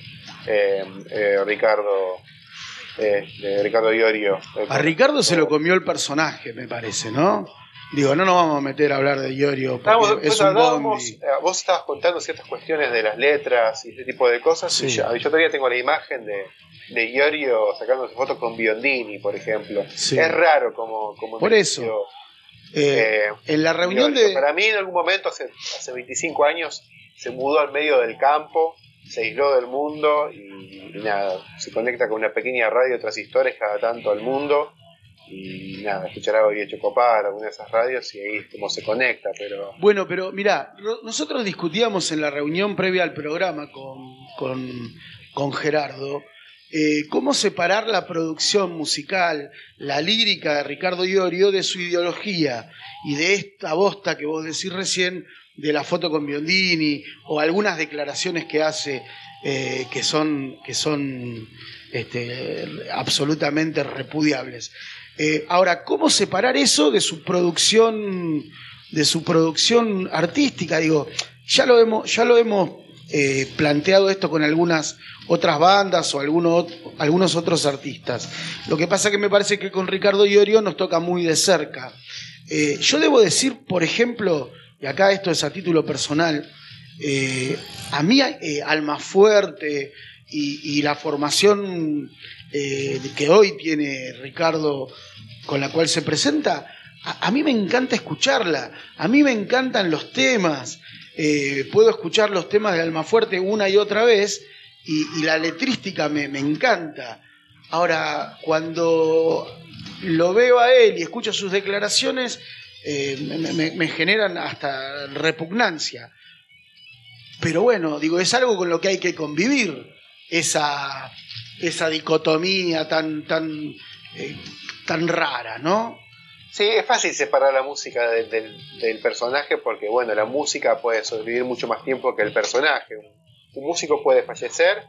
eh, eh, Ricardo. este, Ricardo Iorio. Eh, A Ricardo se lo comió el personaje, me parece, ¿no? Digo, no nos vamos a meter a hablar de Iorio Estábamos- es pues un eh, vos estabas contando ciertas cuestiones de las letras y ese tipo de cosas. Sí. Y yo, yo todavía tengo la imagen de, de Iorio sacándose fotos con Biondini, por ejemplo. Sí. Es raro como, como Por envejeció- Eh, Eh, en la reunión de... Para mí, en algún momento, hace, hace 25 años, se mudó al medio del campo, se aisló del mundo y, y nada, se conecta con una pequeña radio transistores cada tanto al mundo y nada, escuchar algo de Chocopar, alguna de esas radios y ahí como se conecta, Bueno, pero mirá, ro- nosotros discutíamos en la reunión previa al programa con, con- con Gerardo eh, cómo separar la producción musical, la lírica de Ricardo Iorio de su ideología y de esta bosta que vos decís recién de la foto con Biondini o algunas declaraciones que hace eh, que son, que son este, absolutamente repudiables. Eh, ahora, ¿cómo separar eso de su producción, de su producción artística? Digo, ya lo hemos, ya lo hemos eh, planteado esto con algunas otras bandas o alguno ot- algunos otros artistas. Lo que pasa que me parece que con Ricardo Iorio nos toca muy de cerca. Eh, yo debo decir, por ejemplo, y acá esto es a título personal, a mí Alma Fuerte y la formación eh, que hoy tiene Ricardo con la cual se presenta, a, mí me encanta escucharla, a mí me encantan los temas, eh, puedo escuchar los temas de Almafuerte una y otra vez y, la letrística me, me encanta. Ahora, cuando lo veo a él y escucho sus declaraciones, eh, me generan hasta repugnancia. Pero bueno, digo, es algo con lo que hay que convivir, esa, esa dicotomía tan, tan, eh, tan rara, ¿no? Sí, es fácil separar la música de- del, del personaje porque, bueno, la música puede sobrevivir mucho más tiempo que el personaje. Un, músico puede fallecer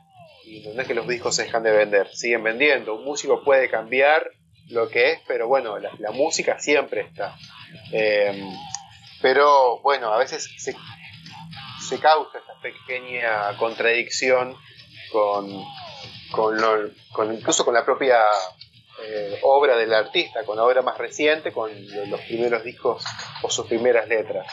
y no es que los discos se dejan de vender, siguen vendiendo. Un músico puede cambiar lo que es, pero bueno, la, la música siempre está. Eh, pero bueno, a veces se, se causa esta pequeña contradicción con, con, lo- con- incluso con la propia eh, obra del artista, con la obra más reciente, con lo- los primeros discos o sus primeras letras.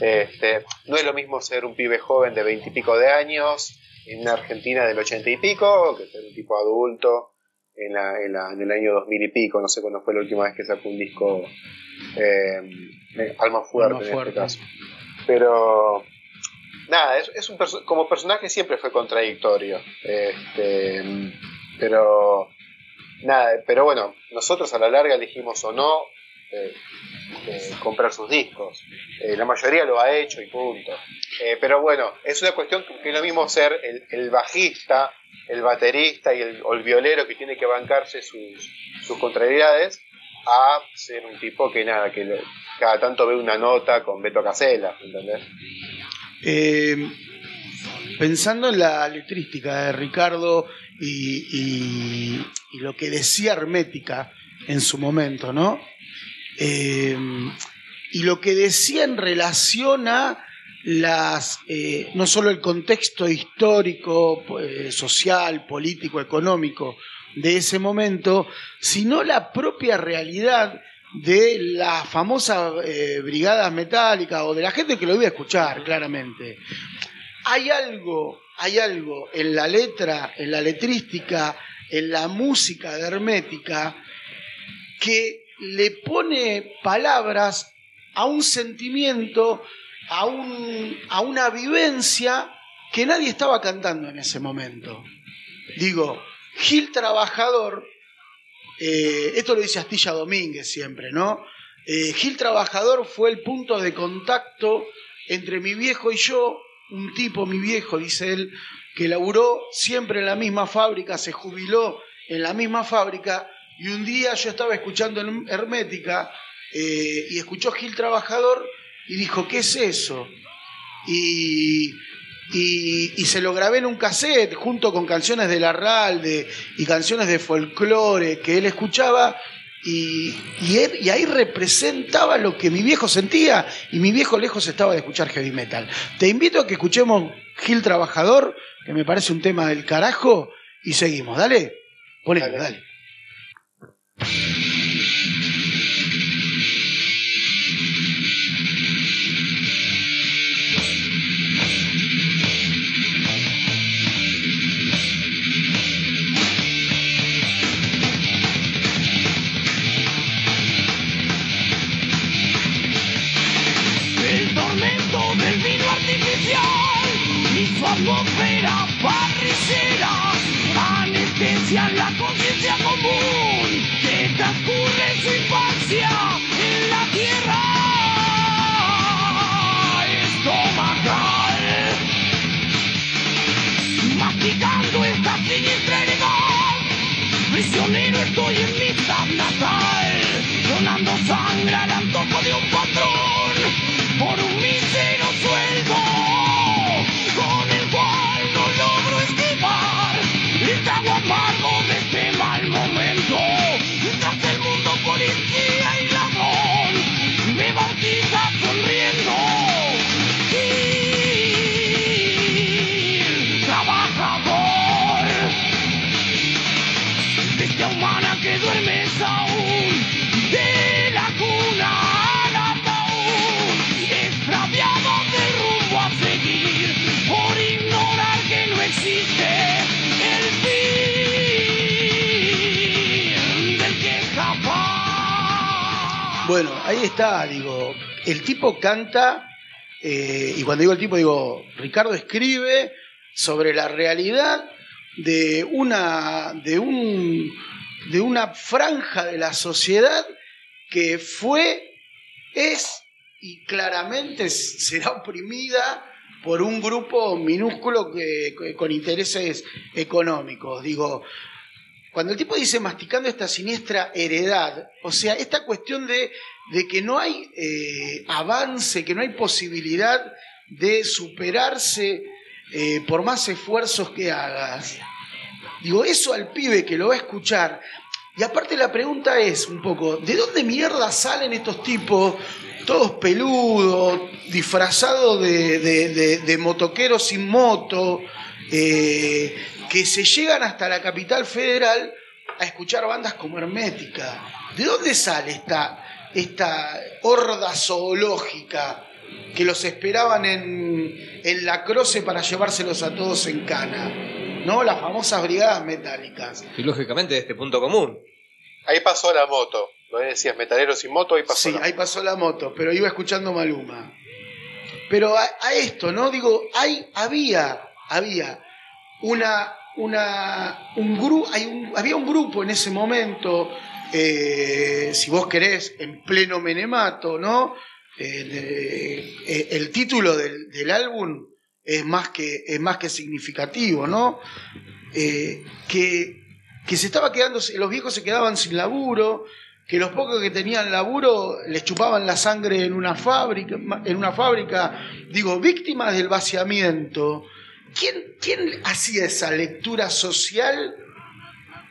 Este, no es lo mismo ser un pibe joven de veintipico de años en una Argentina del ochenta y pico que ser un tipo adulto en, la- en la- en el año dos mil y pico. No sé cuándo fue la última vez que sacó un disco eh, Alma Fuerte Alma en Fuerte. este caso. Pero nada, es, un perso- como personaje siempre fue contradictorio. Este, pero nada, pero bueno, nosotros a la larga elegimos o no eh, eh, comprar sus discos. Eh, la mayoría lo ha hecho y punto. Pero bueno, es una cuestión que es lo mismo ser el, el bajista, el baterista y el, o el violero que tiene que bancarse sus, sus contrariedades a ser un tipo que nada, que cada tanto ve una nota con Beto Casella, ¿entendés? Eh, pensando en la letrística de Ricardo y, lo que decía Hermética en su momento, ¿no? Eh, y lo que decía en relación a las, eh, no solo el contexto histórico, social, político, económico de ese momento, sino la propia realidad de la famosa eh, brigadas metálicas o de la gente que lo iba a escuchar, claramente. Hay algo, hay algo en la letra, en la letrística, en la música de Hermética, que le pone palabras a un sentimiento, a, un, a una vivencia que nadie estaba cantando en ese momento. Digo, Gil Trabajador, eh, esto lo dice Astilla Domínguez siempre, ¿no? Eh, Gil Trabajador fue el punto de contacto entre mi viejo y yo, un tipo, mi viejo, dice él, que laburó siempre en la misma fábrica, se jubiló en la misma fábrica, y un día yo estaba escuchando en Hermética eh, y escuchó Gil Trabajador y dijo, ¿qué es eso? Y, y, y se lo grabé en un cassette junto con canciones de Larralde y canciones de folclore que él escuchaba y, y, él- y ahí representaba lo que mi viejo sentía y mi viejo lejos estaba de escuchar heavy metal. Te invito a que escuchemos Gil Trabajador, que me parece un tema del carajo, y seguimos. Dale, ponelo, Dale. dale. Bueno, ahí está, digo, el tipo canta, eh, y cuando digo el tipo digo, Ricardo escribe sobre la realidad de una, de un, de una franja de la sociedad que fue, es y claramente será oprimida por un grupo minúsculo que, con intereses económicos. Digo, cuando el tipo dice masticando esta siniestra heredad, o sea, esta cuestión de, de que no hay eh, avance, que no hay posibilidad de superarse eh, por más esfuerzos que hagas. Digo, eso al pibe que lo va a escuchar. Y aparte la pregunta es un poco, ¿de dónde mierda salen estos tipos, todos peludos, disfrazados de, de- de- motoqueros sin moto, eh, que se llegan hasta la capital federal a escuchar bandas como Hermética? ¿De dónde sale esta, esta horda zoológica que los esperaban en, en la croce para llevárselos a todos en cana? ¿No? Las famosas brigadas metálicas. Y lógicamente de este punto común. Ahí pasó la moto. ¿No decías metaleros sin moto? Ahí pasó Sí, la ahí pasó la moto, pero iba escuchando Maluma. Pero a, a esto, ¿no? Digo, hay, había, había una, una, un grupo, hay un- había un grupo en ese momento, eh, si vos querés, en pleno menemato, ¿no? Eh, eh, el título del, del álbum es más que, es más que significativo, ¿no? Que, que se estaba quedando, los viejos se quedaban sin laburo, que los pocos que tenían laburo les chupaban la sangre en una fábrica, en una fábrica, digo, víctimas del vaciamiento. ¿Quién, quién hacía esa lectura social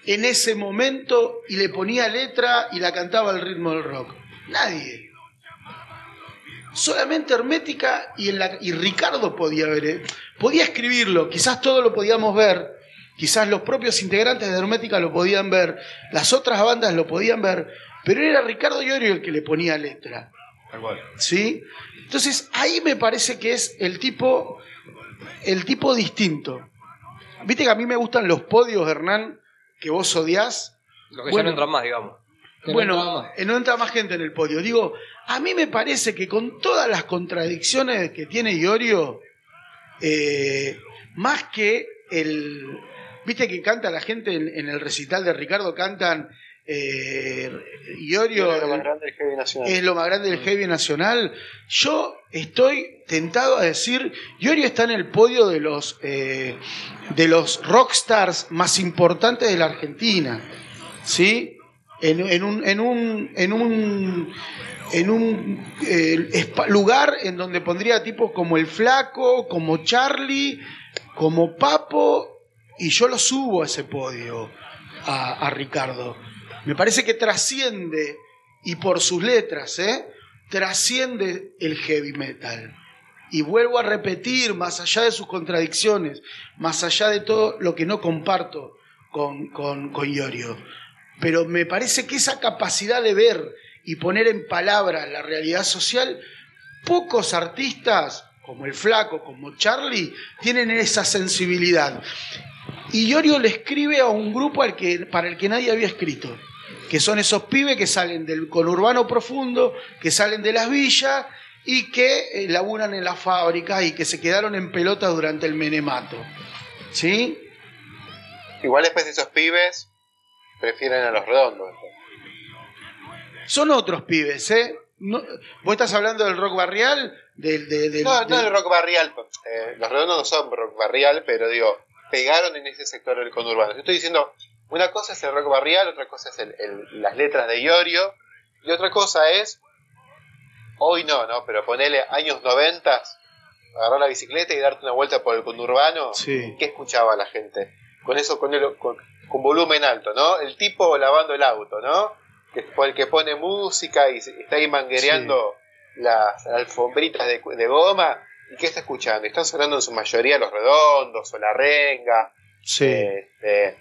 en ese momento y le ponía letra y la cantaba al ritmo del rock? Nadie. Solamente Hermética y, en la- y Ricardo podía ver, eh, podía escribirlo, quizás todo lo podíamos ver, quizás los propios integrantes de Hermética lo podían ver, las otras bandas lo podían ver, pero era Ricardo Llorio el que le ponía letra. ¿Sí? Entonces ahí me parece que es el tipo, el tipo distinto. Viste que a mí me gustan los podios, Hernán, que vos odiás. Los que Bueno. ya no entran más, digamos. Que no Bueno, más. eh, no entra más gente en el podio. Digo, a mí me parece que con todas las contradicciones que tiene Iorio, eh, más que el. Viste que canta la gente en, en el recital de Ricardo, cantan eh, Iorio. Era lo más grande del heavy nacional. es lo más grande del heavy nacional. Yo estoy tentado a decir, Iorio está en el podio de los eh, de los rockstars más importantes de la Argentina, ¿sí? En, en un en un en un en un eh, lugar en donde pondría tipos como el Flaco, como Charlie, como Papo, y yo lo subo a ese podio a, a Ricardo. Me parece que trasciende, y por sus letras, ¿eh? trasciende el heavy metal. Y vuelvo a repetir, más allá de sus contradicciones, más allá de todo lo que no comparto con, con, con Iorio, pero me parece que esa capacidad de ver y poner en palabras la realidad social, pocos artistas, como el Flaco, como Charlie, tienen esa sensibilidad. Y Iorio le escribe a un grupo al que, para el que nadie había escrito, que son esos pibes que salen del conurbano profundo, que salen de las villas y que eh, laburan en las fábricas y que se quedaron en pelota durante el menemato. ¿Sí? Igual después de esos pibes prefieren a los redondos. Son otros pibes, ¿eh? No- ¿Vos estás hablando del rock barrial? Del, de- del- No, no del- el rock barrial. eh, los redondos no son rock barrial, pero digo, pegaron en ese sector del conurbano. Yo estoy diciendo, una cosa es el rock barrial, otra cosa es el- el- las letras de Iorio, y otra cosa es, hoy no, ¿no? Pero ponele años 90, agarrar la bicicleta y darte una vuelta por el conurbano. Sí. ¿Qué escuchaba la gente? Con eso, con, el- con, con volumen alto, ¿no? El tipo lavando el auto, ¿no? Que el que pone música y está ahí manguereando las alfombritas de, de goma. ¿Y qué está escuchando? Están sonando en su mayoría los redondos o la renga. Sí. Este,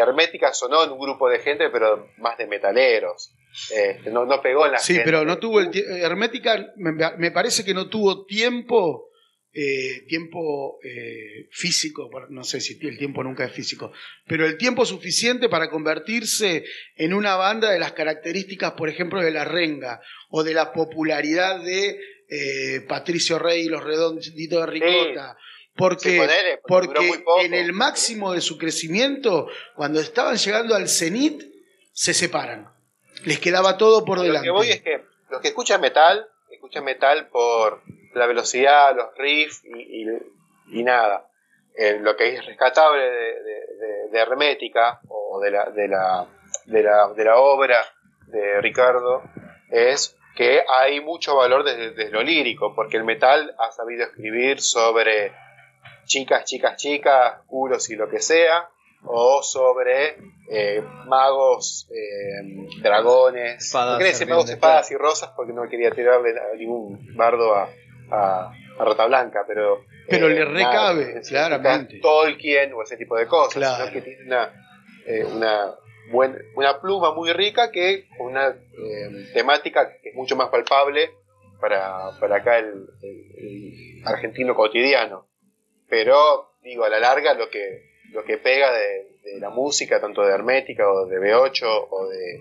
Hermética sonó en un grupo de gente, pero más de metaleros. Este, no, no pegó en la Sí, gente. pero no tuvo el tie- Hermética, me, me parece que no tuvo tiempo, eh, tiempo eh, físico, no sé si el tiempo nunca es físico, pero el tiempo suficiente para convertirse en una banda de las características, por ejemplo, de la renga o de la popularidad de eh, Patricio Rey y los redonditos de Ricota. Porque, Sí, ponele, porque duró porque muy poco. en el máximo de su crecimiento, cuando estaban llegando al cenit, se separan. Les quedaba todo por Lo delante. que voy es que los que escuchan metal, escuchan metal por la velocidad, los riffs y, y- y nada. Eh, lo que es rescatable de, de- de- de Hermética o de la, de, la, de, la, de la obra de Ricardo es que hay mucho valor desde, desde lo lírico, porque el metal ha sabido escribir sobre chicas, chicas, chicas, culos y lo que sea, o sobre eh, magos, eh, dragones. Espadas, quería decir magos, espadas y rosas porque no quería tirarle a ningún bardo a, a, a Rata Blanca, pero. Pero le nada, recabe, es- claramente. Tolkien o ese tipo de cosas, Claro. que tiene una, eh, una, buen- una pluma muy rica que con una eh, temática que es mucho más palpable para, para acá el, el- el argentino cotidiano. Pero, digo, a la larga lo que, lo que pega de, de la música, tanto de Hermética o de B8 o de,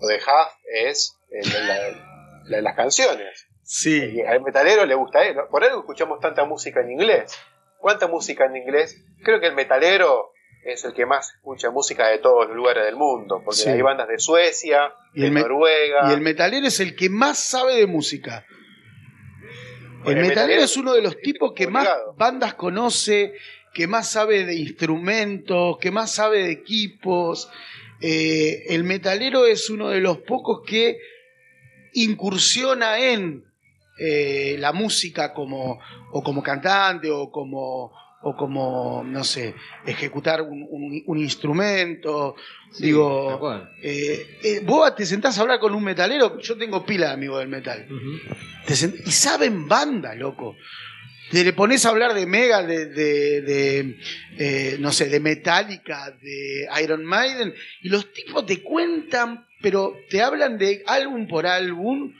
o de Huff, es eh, la- la- la- las canciones. Sí. Y al metalero le gusta eso. Por algo escuchamos tanta música en inglés. ¿Cuánta música en inglés? Creo que el metalero es el que más escucha música de todos los lugares del mundo. Porque Sí. hay bandas de Suecia, Y de el Noruega. Y el metalero es el que más sabe de música. El metalero es uno de los tipos que más bandas conoce, que más sabe de instrumentos, que más sabe de equipos. Eh, el metalero es uno de los pocos que incursiona en eh, la música como o como cantante o como o como no sé ejecutar un, un- un instrumento Sí, digo eh, eh, vos te sentás a hablar con un metalero, yo tengo pila de amigos del metal. Ujú. Te sent- y saben banda, loco. Te le pones a hablar de Mega, de, de- de, eh, no sé, de Metallica, de Iron Maiden, y los tipos te cuentan, pero te hablan de álbum por álbum,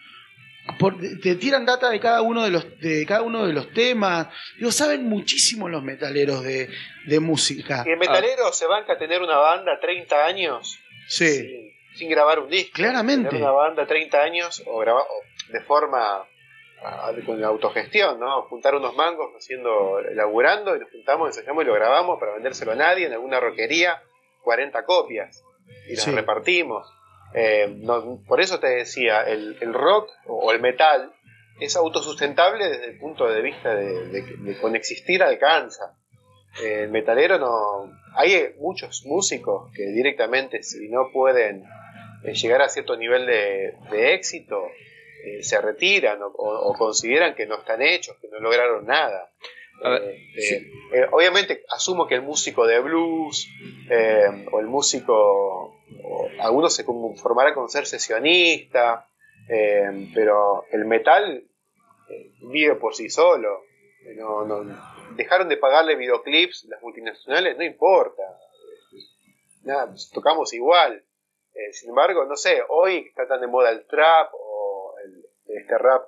por- te tiran data de cada uno de los, de cada uno de los temas. Digo, saben muchísimo los metaleros de, de música. Y el metalero se banca a tener una banda 30 años Sí, sin, sin grabar un disco. Claramente. Tener una banda 30 años o grabar o de forma con la autogestión, ¿no? Juntar unos mangos haciendo, laburando y nos juntamos, ensayamos y lo grabamos para vendérselo a nadie en alguna roquería, 40 copias y las Sí. repartimos. Eh, no- por eso te decía, el, el rock o el metal es autosustentable desde el punto de vista de, de con existir alcanza. Eh, el metalero no. Hay muchos músicos que directamente, si no pueden eh, llegar a cierto nivel de, éxito, eh, se retiran o consideran que no están hechos, que no lograron nada. A ver, Eh, eh, eh, obviamente, asumo que el músico de blues eh, o el músico. o algunos se conformarán con ser sesionista, pero el metal vive por sí solo. No, no- dejaron de pagarle videoclips las multinacionales, no importa. Nada, tocamos igual. Sin embargo, no sé, hoy está tan de moda el trap o el- este rap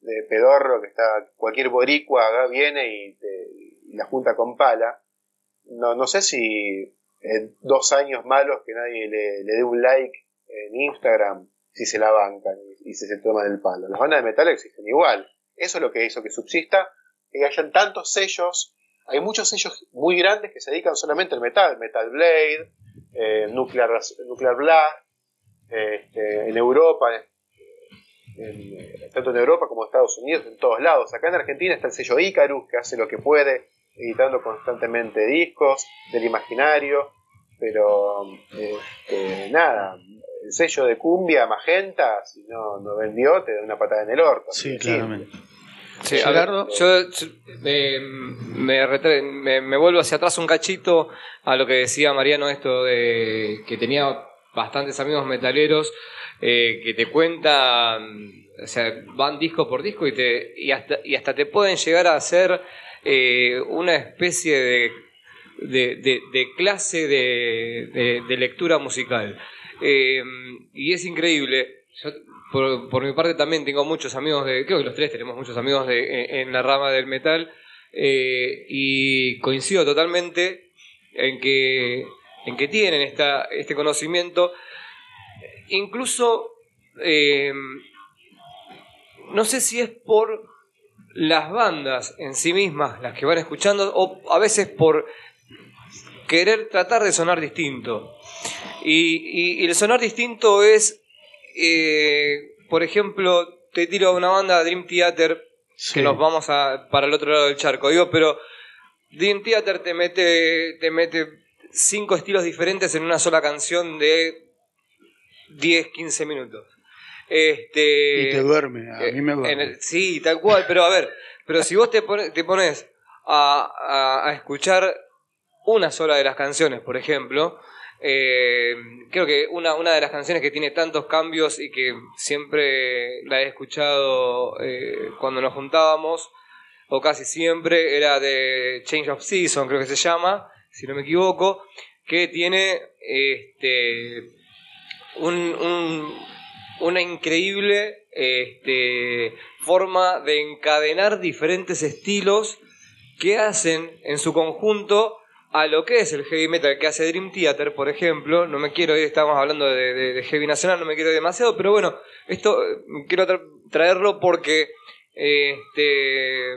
de pedorro que está cualquier boricua acá viene y, te- y la junta con pala. No, no sé si en dos años malos que nadie le, dé un like en Instagram si se la bancan y, si se toman el palo. Las bandas de metal existen igual. Eso es lo que hizo que subsista, que hayan tantos sellos. Hay muchos sellos muy grandes que se dedican solamente al metal. Metal Blade, eh, Nuclear, Nuclear Blast, este, en Europa, en- tanto en Europa como en Estados Unidos, en todos lados. Acá en Argentina está el sello Icarus, que hace lo que puede, editando constantemente discos del imaginario, pero este, nada, el sello de cumbia magenta, si no, no vendió, te da una patada en el orto. Sí, claramente. Sí, a ver, Gerardo. yo, eh, me, me, me vuelvo hacia atrás un cachito a lo que decía Mariano, esto de que tenía bastantes amigos metaleros eh, que te cuentan, o sea, van disco por disco y, te, y, hasta, y hasta te pueden llegar a hacer eh, una especie de, de, de- clase de, lectura musical. Eh, y es increíble. Yo, por, por mi parte también tengo muchos amigos de, creo que los tres tenemos muchos amigos de, en, la rama del metal y coincido totalmente en que, en que tienen esta, este conocimiento. Incluso, eh, no sé si es por las bandas en sí mismas, las que van escuchando, o a veces por querer tratar de sonar distinto. Y, y- y el sonar distinto es, eh, por ejemplo, te tiro una banda Dream Theater Sí. que nos vamos a, para el otro lado del charco. Digo, pero Dream Theater te mete, te mete cinco estilos diferentes en una sola canción de 10, 15 minutos. Este, Y te duerme, a eh, mí me duerme. el- sí, tal cual, pero a ver, pero si vos te, pone- te pones a, a- a escuchar una sola de las canciones, por ejemplo, eh, creo que una, una de las canciones que tiene tantos cambios y que siempre la he escuchado eh, cuando nos juntábamos, o casi siempre, era de Change of Season, creo que se llama, si no me equivoco, que tiene este, un, un- una increíble este, forma de encadenar diferentes estilos que hacen en su conjunto a lo que es el heavy metal que hace Dream Theater, por ejemplo. No me quiero ir, estamos hablando de, heavy nacional, no me quiero ir demasiado, pero bueno, esto quiero tra- traerlo porque, este,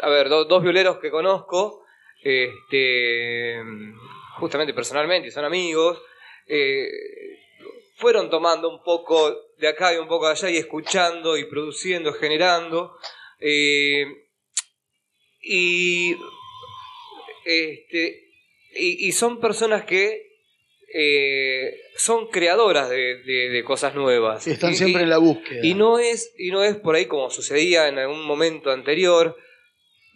a ver, do- dos violeros que conozco, este, justamente personalmente, son amigos, eh, fueron tomando un poco de acá y un poco de allá y escuchando y produciendo, generando. eh, y, este, y, y son personas que eh, son creadoras de, de- de cosas nuevas. Sí, están Y- siempre y- en la búsqueda. y no es, y no es por ahí como sucedía en algún momento anterior,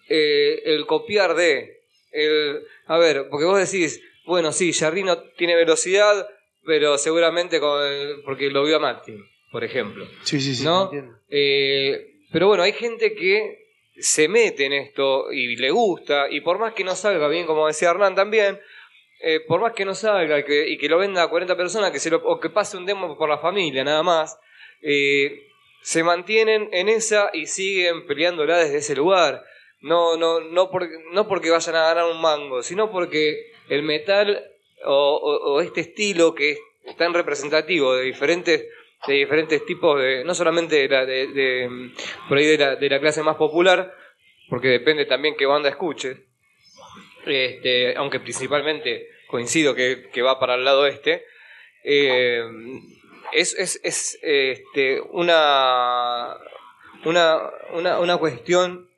eh, el copiar de. El, a ver, porque vos decís, bueno, sí, Jardino tiene velocidad, pero seguramente con porque lo vio a Martin, por ejemplo. Sí, sí, sí. ¿no? Eh, pero bueno, hay gente que se mete en esto y le gusta, y por más que no salga bien, como decía Hernán también, eh, por más que no salga y que, y que lo venda a 40 personas, que se lo- o que pase un demo por la familia nada más, eh, se mantienen en esa y siguen peleándola desde ese lugar. No, no, no, por- no porque vayan a ganar un mango, sino porque el metal o, este estilo que es tan representativo de diferentes de diferentes tipos de no solamente de, la, por ahí de la, de la clase más popular porque depende también qué banda escuches este, aunque principalmente coincido que, que va para el lado este eh, es, es, es, este, una, una, una, una cuestión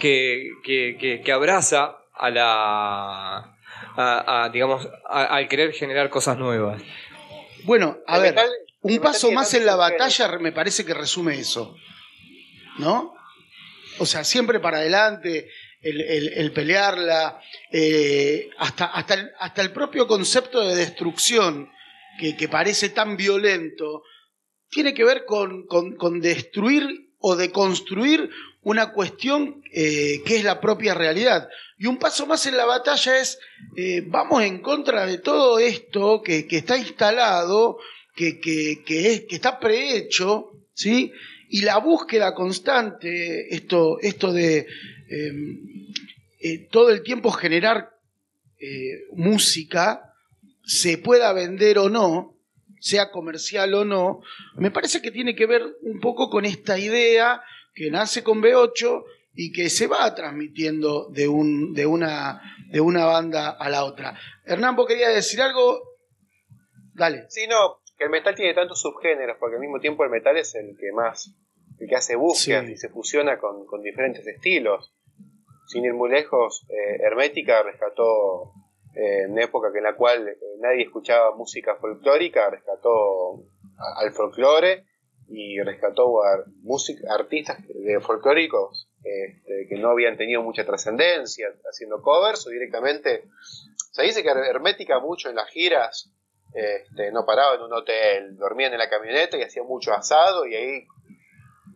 que, que, que abraza a la a, a, digamos al querer generar cosas nuevas Bueno, a El ver, metal- un paso más en la batalla me parece que resume eso. ¿No? O sea, siempre para adelante, el, el- el pelearla, eh, hasta, hasta, el, hasta el propio concepto de destrucción, que, que parece tan violento, tiene que ver con, con- con destruir o deconstruir una cuestión eh, que es la propia realidad. Y un paso más en la batalla es, eh, vamos en contra de todo esto que, que está instalado, que, que- que es, que está prehecho, ¿sí? Y la búsqueda constante, esto, esto de eh, eh, todo el tiempo generar música, se pueda vender o no, sea comercial o no, me parece que tiene que ver un poco con esta idea que nace con B8 y que se va transmitiendo de, un, de, una, de una banda a la otra. Hernán, ¿vos querías decir algo? Dale. Sí, no, que el metal tiene tantos subgéneros, porque al mismo tiempo el metal es el que más, el que hace búsquedas Sí. y se fusiona con, con diferentes estilos. Sin ir muy lejos, eh, Hermética rescató, eh, en época en la cual eh, nadie escuchaba música folclórica, rescató al folclore y rescató a músic- artistas de folclóricos este, que no habían tenido mucha trascendencia haciendo covers o directamente se dice que Hermética mucho en las giras este, no paraba en un hotel, dormían en la camioneta y hacían mucho asado y ahí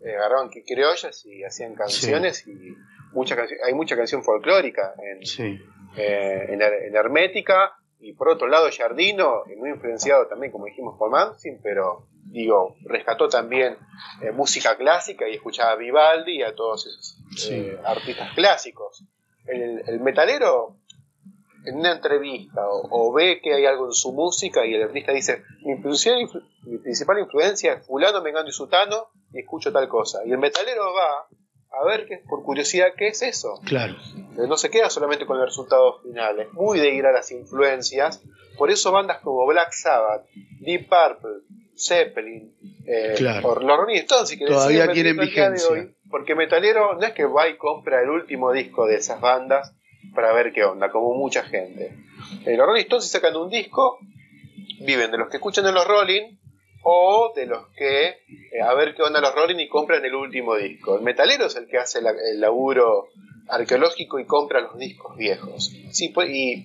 eh, agarraban criollas y hacían canciones y mucha hay mucha canción folclórica en, Sí. eh, en, Her- en Hermética y por otro lado Jardino, muy influenciado también como dijimos por Manson, pero digo, rescató también eh, música clásica y escuchaba a Vivaldi y a todos esos Sí. eh, artistas clásicos. El, el metalero en una entrevista o, o ve que hay algo en su música y el artista dice mi principal, influ- mi principal influencia es fulano, mengano y sutano y escucho tal cosa. Y el metalero va a ver que por curiosidad qué es eso. Claro. Eh, No se queda solamente con el resultado final, es muy de ir a las influencias. Por eso bandas como Black Sabbath, Deep Purple, Zeppelin, eh, Claro. o los Rolling Stones, si querés, Todavía tienen de vigencia. hoy, porque Metalero no es que va y compra el último disco de esas bandas para ver qué onda, como mucha gente. Eh, los Rolling Stones si sacan un disco, viven de los que escuchan en los Rolling o de los que eh, a ver qué onda los Rolling y compran el último disco. El metalero es el que hace la- el laburo arqueológico y compra los discos viejos. Sí, pues, y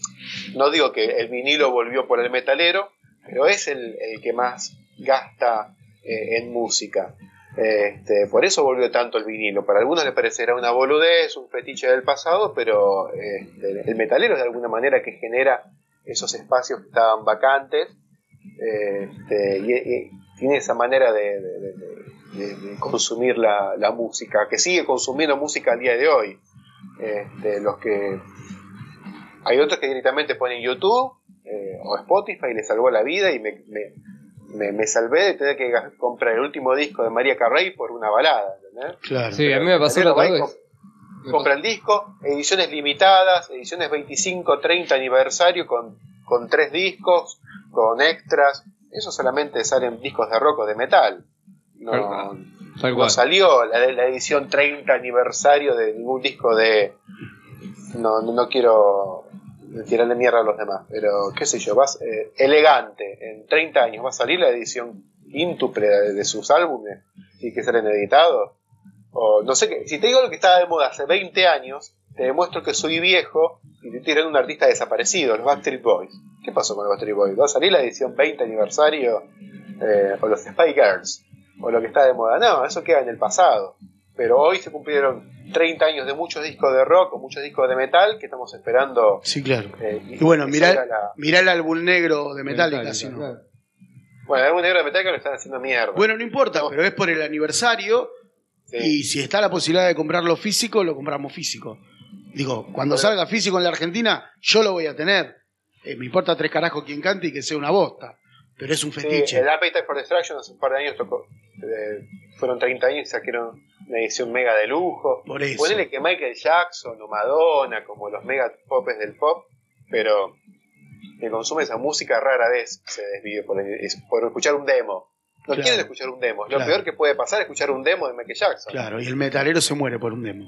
no digo que el vinilo volvió por el metalero, pero es el, el que más gasta eh, en música. Este, por eso volvió tanto el vinilo. Para algunos le parecerá una boludez, un fetiche del pasado, pero este, el metalero es de alguna manera que genera esos espacios que estaban vacantes este, y, tiene esa manera de, consumir la, música, que sigue consumiendo música al día de hoy. Los que hay otros que directamente ponen YouTube eh, o Spotify y les salvó la vida y me, me- me salvé de tener que comprar el último disco de María Carrey por una balada. ¿entendés? Claro. Sí, a mí me pasó la vez. compra el disco, ediciones limitadas, ediciones 25, 30 aniversario con, con tres discos, con extras. Eso solamente salen discos de rock o de metal. No, Tal cual. No salió la, la edición 30 aniversario de ningún disco de. No, no quiero tirarle mierda a los demás, pero qué sé yo, vas eh, elegante, en 30 años va a salir la edición quíntuple de, sus álbumes y que salen editados. O no sé qué, si te digo lo que estaba de moda hace 20 años, te demuestro que soy viejo y te tiran un artista desaparecido, los Backstreet Boys. ¿Qué pasó con los Backstreet Boys? ¿Va a salir la edición 20 aniversario? Eh, o los Spy Girls, o lo que está de moda. No, eso queda en el pasado. Pero hoy se cumplieron 30 años de muchos discos de rock o muchos discos de metal que estamos esperando. Sí, claro. eh, Y bueno, mirá, la- mirá el álbum negro de Metallica, Metallica, si no. claro. Bueno, algún negro de Metallica lo están haciendo mierda. Bueno, no importa, No. pero es por el aniversario Sí. y si está la posibilidad de comprarlo físico, lo compramos físico. Digo, cuando salga físico en la Argentina, yo lo voy a tener. Eh, me importa tres carajos quien cante y que sea una bosta. Pero es un Sí, fetiche. el Appetite for Destruction hace un par de años tocó. eh, fueron 30 años y sacaron una edición mega de lujo. Por eso. Ponele que Michael Jackson o Madonna, como los mega popes del pop, pero que consume esa música rara vez se desvive por, es por escuchar un demo. No Claro. quieren escuchar un demo. Lo Claro. peor que puede pasar es escuchar un demo de Michael Jackson. Claro, y el metalero se muere por un demo.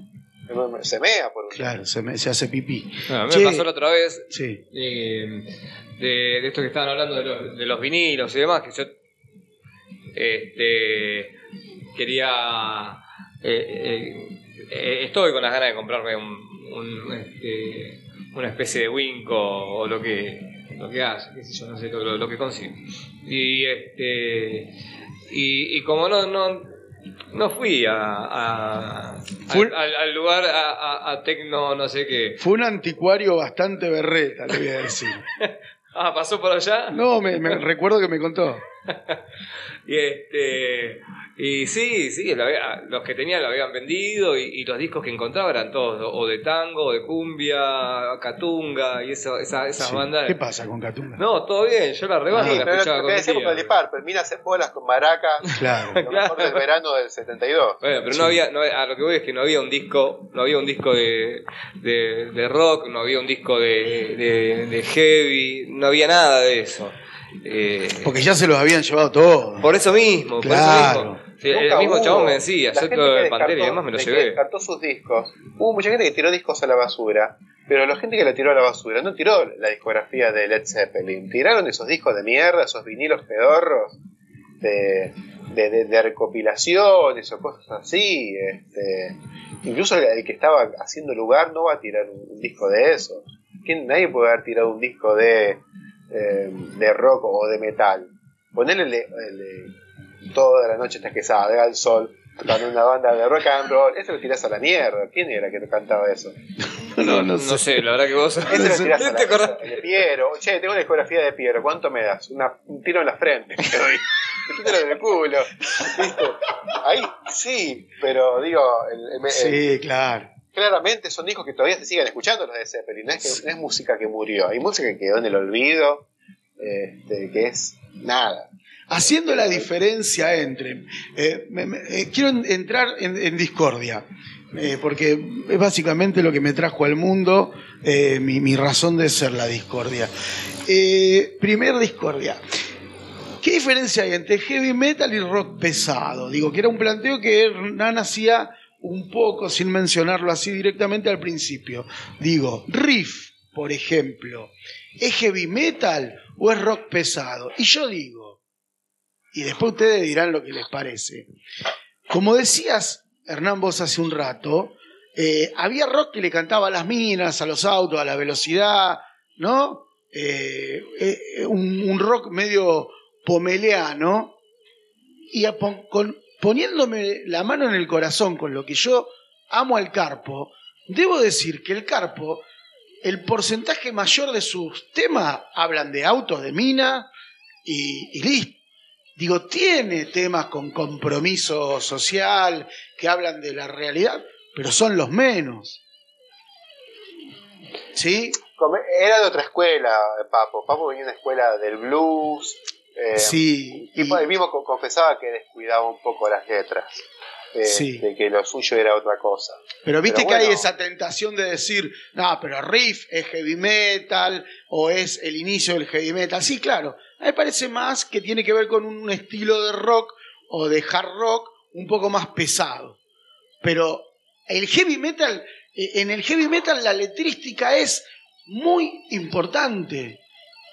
Se mea por un Claro, se, me- se hace pipí. Bueno, a mí Che, me pasó la otra vez Sí, eh, de, de esto que estaban hablando de, los- de los vinilos y demás, que yo este, quería. Eh, eh, eh, estoy con las ganas de comprarme un, un, este, una especie de Winco o lo que lo que qué sé yo, no sé lo, lo que consigo. Y este y, y como no no no fui a, al, al- lugar a, a, a Tecno no sé qué. fue un anticuario bastante berreta, le voy a decir. Ah, pasó por allá. No, me, me- recuerdo que me contó. y este y sí, sí, lo había- los que tenían lo habían vendido y, y los discos que encontraba eran todos o de tango, o de cumbia, catunga y eso, esa- esas Sí. bandas. ¿Qué pasa con Catunga? No, todo bien, yo la rebajo, Sí, la pero lo escuchaba que con el Purple, mira hacer bolas con maraca, Claro. lo mejor del verano del 72. Bueno, pero Sí. no había, no, a lo que voy es que no había un disco, no había un disco de, de, de rock, no había un disco de, de, de heavy, no había nada de eso. Eh, Porque ya se los habían llevado todos. por eso mismo, Claro. por eso mismo. Sí, el mismo hubo. chabón me decía, La yo gente todo de Pantera y demás me lo de llevé. descartó sus discos. Hubo mucha gente que tiró discos a la basura, pero la gente que la tiró a la basura no tiró la discografía de Led Zeppelin. Tiraron esos discos de mierda, esos vinilos pedorros de, de, de- de recopilaciones o cosas así. Este, incluso el, el que estaba haciendo lugar no va a tirar un, un disco de eso. ¿Quién- Nadie puede haber tirado un disco de, eh, de rock o de metal. Ponerle el, el- toda la noche hasta que salga el sol tocando una banda de rock and roll, eso lo tirás a la mierda. ¿Quién era que cantaba eso? No, no No sé. sé, la verdad que vos. Eso lo tirás a la ¿Te acordás? de Piero. Che, tengo una discografía de Piero, ¿cuánto me das? Una- un tiro en la frente. te doy. Metítelo en el culo. ¿Viste? Ahí sí, pero digo, el- el- el- Sí, claro. Claramente son discos que todavía se siguen escuchando los de Zeppelin. No es, que, no es música que murió, hay música que quedó en el olvido, este, que es nada. Haciendo la diferencia entre. eh, me- me- eh, quiero en- entrar en, en discordia, eh, porque es básicamente lo que me trajo al mundo, mi, mi razón de ser la discordia. Primer discordia. ¿Qué diferencia hay entre heavy metal y rock pesado? Digo, que era un planteo que Hernán hacía un poco, sin mencionarlo así directamente al principio. Digo, riff, por ejemplo, ¿es heavy metal o es rock pesado? Y yo digo, y después ustedes dirán lo que les parece. Como decías, Hernán, vos hace un rato, eh, había rock que le cantaba a las minas, a los autos, a la velocidad, ¿no? Eh, eh, un, rock medio pomeleano, y con- poniéndome la mano en el corazón con lo que yo amo al Carpo, debo decir que el Carpo, el porcentaje mayor de sus temas hablan de autos, de mina, y, y listo. Digo, tiene temas con compromiso social que hablan de la realidad, pero son los menos. ¿Sí? Era de otra escuela, Papo. Papo venía de una escuela del blues. Eh, Sí. y y- mismo co- confesaba que descuidaba un poco las letras. eh, Sí. De que lo suyo era otra cosa. Pero viste Pero que hay esa tentación de decir, no, pero riff es heavy metal o es el inicio del heavy metal. Sí, claro. A mí me parece más que tiene que ver con un estilo de rock o de hard rock un poco más pesado. Pero el heavy metal, eh, en el heavy metal la letrística es muy importante.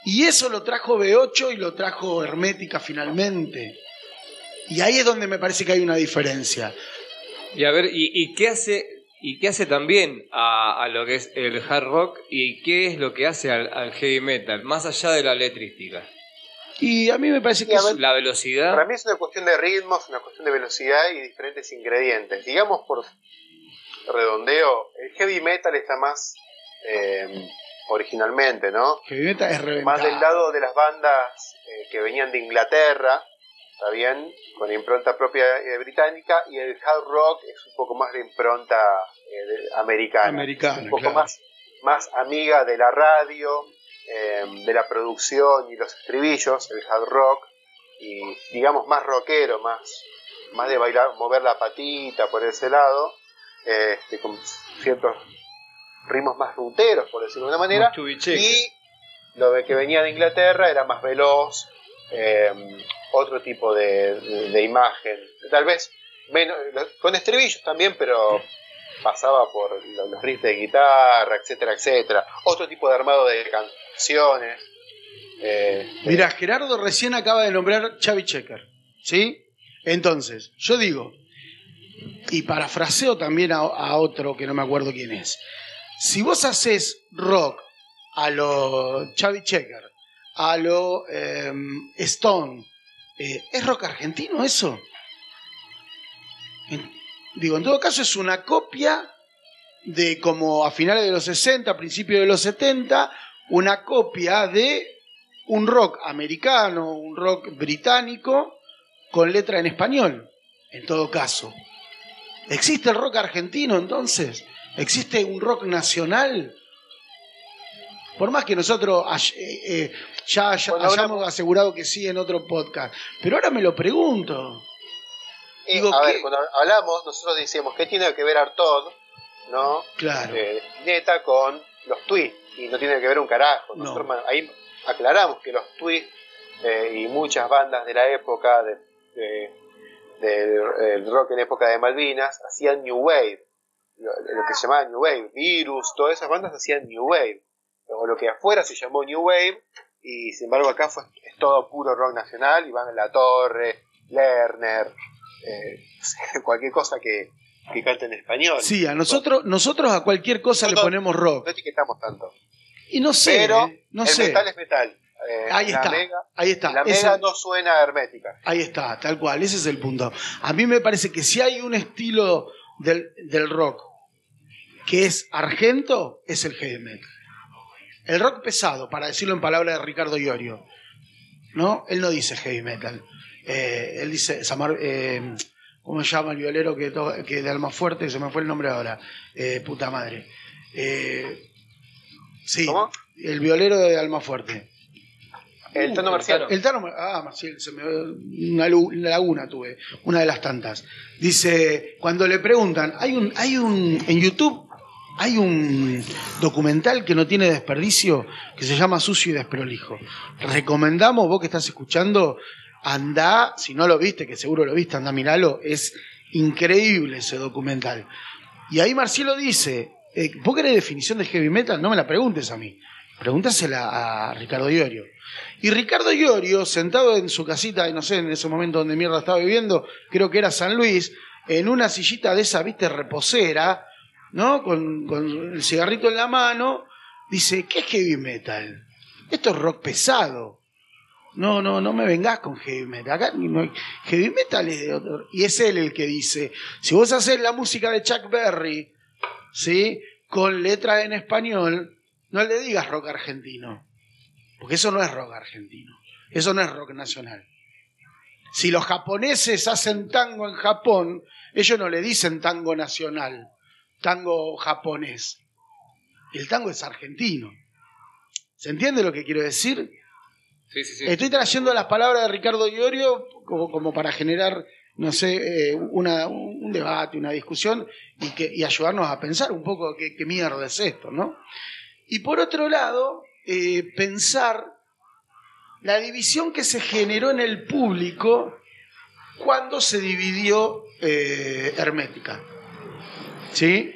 Y eso lo trajo B8 y lo trajo Hermética finalmente. Y ahí es donde me parece que hay una diferencia. Y a ver, ¿y, y qué hace y qué hace también a, a lo que es el hard rock y qué es lo que hace al, al heavy metal, más allá de la letrística? Y a mí me parece que es- La velocidad. Para mí es una cuestión de ritmos, una cuestión de velocidad y diferentes ingredientes. Digamos por redondeo, el heavy metal está más eh, originalmente, ¿no? heavy es. Más del lado de las bandas eh, que venían de Inglaterra, ¿está bien? Con impronta propia eh, británica, y el hard rock es un poco más de impronta eh, de- americana. Americana, un poco claro. más, más amiga de la radio, eh, de la producción y los estribillos, el hard rock, y digamos más rockero, más, más de bailar, mover la patita por ese lado, este, con ciertos ritmos más ruteros, por decirlo de una manera, y lo de que venía de Inglaterra era más veloz, eh, otro tipo de, de- de imagen, tal vez menos, con estribillos también, pero pasaba por lo- los riffs de guitarra, etcétera, etcétera. Otro tipo de armado de canciones. eh, Mira, Gerardo recién acaba de nombrar Chavi Checker, ¿sí? Entonces, yo digo, y parafraseo también a, a otro que no me acuerdo quién es, si vos haces rock a lo Chavi Checker, a lo em, Stone, eh, ¿es rock argentino eso? Digo, en todo caso es una copia de como a finales de los 60, principios de los 70, una copia de un rock americano, un rock británico, con letra en español, en todo caso. ¿Existe el rock argentino entonces? ¿Existe un rock nacional? Por más que nosotros eh, eh, ya, hayamos asegurado que sí en otro podcast. Pero ahora me lo pregunto. Eh, Digo, a ¿qué? ver, cuando hablamos, nosotros decíamos, ¿qué tiene que ver Artod, no? Claro. Eh, neta con los tweets, y no tiene que ver un carajo. No. Nosotros ahí aclaramos que los tweets y muchas bandas de la época de, de- del el rock en época de Malvinas hacían New Wave, lo, lo que se llamaba New Wave, Virus, todas esas bandas hacían New Wave, o lo que afuera se llamó New Wave, y sin embargo acá fue, es todo puro rock nacional, y van La Torre, Lerner, eh, cualquier cosa que, que cante en español. Sí, a nosotros, nosotros a cualquier cosa No, le no, ponemos No rock. etiquetamos tanto. Y no sé, Pero eh, no el sé. metal es metal. Eh, Ahí está, Mega, ahí está. la Esa- mega no suena hermética. Ahí está, tal cual, ese es el punto. A mí me parece que si hay un estilo del, del rock que es argento, es el heavy metal. El rock pesado, para decirlo en palabras de Ricardo Iorio, ¿no? Él no dice heavy metal. Eh, él dice, Samar- eh, ¿cómo se llama el violero que, que de Alma Fuerte? Se me fue el nombre ahora. Eh, puta madre. Sí, ¿Cómo? el violero de Alma Fuerte. El tono el marciano. Tano. El Tano, ah, Marcial, se me una, una laguna tuve, una de las tantas. Dice, cuando le preguntan, hay un, hay un, en YouTube hay un documental que no tiene desperdicio que se llama Sucio y Desprolijo. Recomendamos, vos que estás escuchando, anda, si no lo viste, que seguro lo viste, anda, miralo, es increíble ese documental. Y ahí Marcelo dice, eh, ¿vos querés definición de heavy metal? No me la preguntes a mí, pregúntasela a Ricardo Iorio. Y Ricardo Iorio, sentado en su casita, no sé, en ese momento donde mierda estaba viviendo, creo que era San Luis, en una sillita de esa, viste, reposera, ¿no? Con, con el cigarrito en la mano, dice, ¿qué es heavy metal? Esto es rock pesado. No, no, no me vengas con heavy metal. Acá no heavy metal es de otro. Y es él el que dice, si vos haces la música de Chuck Berry, ¿sí? Con letra en español, no le digas rock argentino. Porque eso no es rock argentino. Eso no es rock nacional. Si los japoneses hacen tango en Japón, ellos no le dicen tango nacional, tango japonés. El tango es argentino. ¿Se entiende lo que quiero decir? Sí, sí, sí. Estoy trayendo las palabras de Ricardo Iorio como, como para generar, no sé, eh, una- un debate, una discusión y, que, y ayudarnos a pensar un poco qué, qué mierda es esto, ¿no? Y por otro lado, eh, pensar la división que se generó en el público cuando se dividió eh, Hermética. ¿Sí?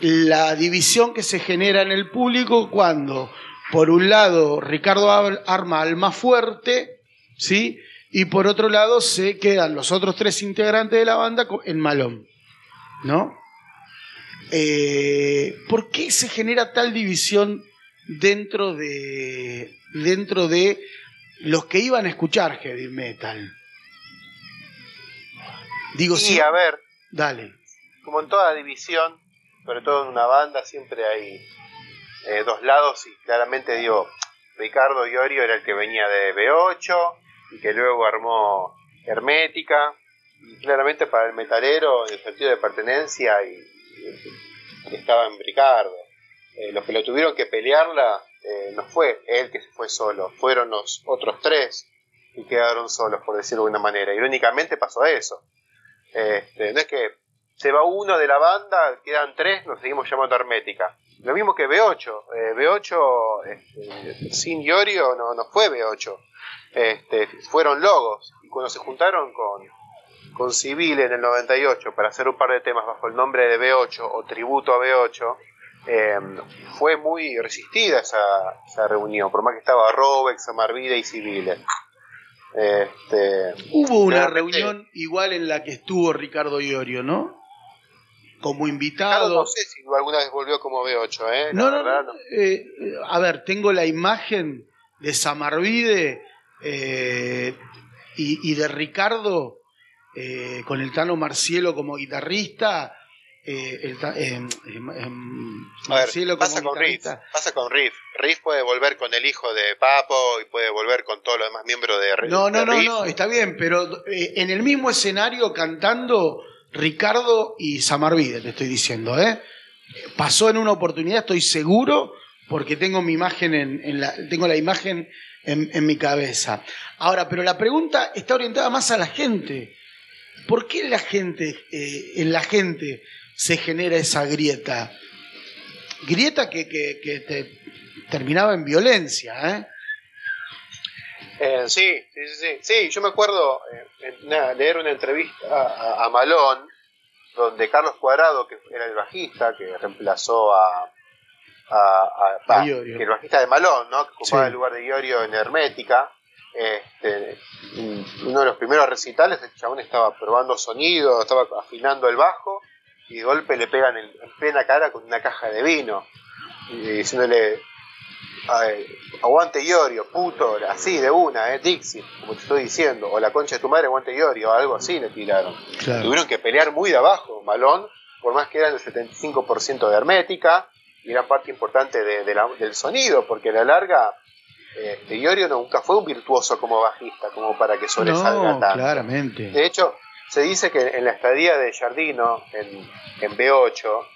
La división que se genera en el público cuando, por un lado, Ricardo Ar- arma al más fuerte, ¿sí? Y por otro lado, se quedan los otros tres integrantes de la banda en Malón, ¿no? Eh, ¿Por qué se genera tal división dentro de, dentro de los que iban a escuchar heavy metal? Digo, Y sí. a ver, Dale. Como en toda división, sobre todo en una banda, siempre hay eh, dos lados y claramente digo, Ricardo Iorio era el que venía de B8 y que luego armó Hermética y claramente para el metalero en el sentido de pertenencia y, y estaba en Ricardo. Eh, los que lo tuvieron que pelearla eh, no fue él que se fue solo, fueron los otros tres que quedaron solos, por decirlo de alguna manera. Irónicamente pasó eso. Este, no es que se va uno de la banda, quedan tres, nos seguimos llamando Hermética. Lo mismo que B8. eh, B8 este, sin Iorio no, no fue B8. Este, fueron logos. Y cuando se juntaron con, con Civil en el 98 para hacer un par de temas bajo el nombre de B8 o tributo a B8, eh, fue muy resistida esa, esa reunión, por más que estaba Robex, Amarvide y Civile. Este, Hubo una reunión igual en la que estuvo Ricardo Iorio, ¿no? Como Claro, invitado. no sé si alguna vez volvió como B8, ¿eh? No, no, verdad, no. eh, eh, a ver, tengo la imagen de Samarvide eh, y, y de Ricardo eh, con el Tano Marcielo como guitarrista. eh, el Ta- em, em, em, A ver, Marcielo pasa como con Riff, pasa con Riff. Riff puede volver con el hijo de Papo y puede volver con todos los demás miembros de, Riff. No, no, no, no, está bien, pero eh, en el mismo escenario cantando Ricardo y Samarvide, te estoy diciendo, ¿eh? Pasó en una oportunidad, estoy seguro, porque tengo mi imagen en, en la, tengo la imagen en, mi cabeza. Ahora, pero la pregunta está orientada más a la gente. ¿Por qué la gente, eh, en la gente se genera esa grieta? Grieta que, que- que te- terminaba en violencia, ¿eh? Eh, sí, sí, sí, sí. Yo me acuerdo eh, una- leer una entrevista a, a Malón, donde Carlos Cuadrado, que era el bajista, que reemplazó a. a, a- A pa, Iorio. que el bajista de Malón, ¿no? Que ocupaba Sí. el lugar de Iorio en Hermética. Este, uno de los primeros recitales, el chabón estaba probando sonido, estaba afinando el bajo, y de golpe le pegan en, en plena cara con una caja de vino, y diciéndole, Ay, aguante Iorio, puto, así de una, eh, Dixie, como te estoy diciendo, o la concha de tu madre, aguante Iorio, o algo así le tiraron. Claro. Tuvieron que pelear muy de abajo, Malón, por más que eran el 75% de hermética, y eran parte importante de- de la- del sonido, porque a la larga, este, Iorio nunca fue un virtuoso como bajista, como para que sobresalga No, tanto. claramente. De hecho, se dice que en la estadía de Jardino en, en B8,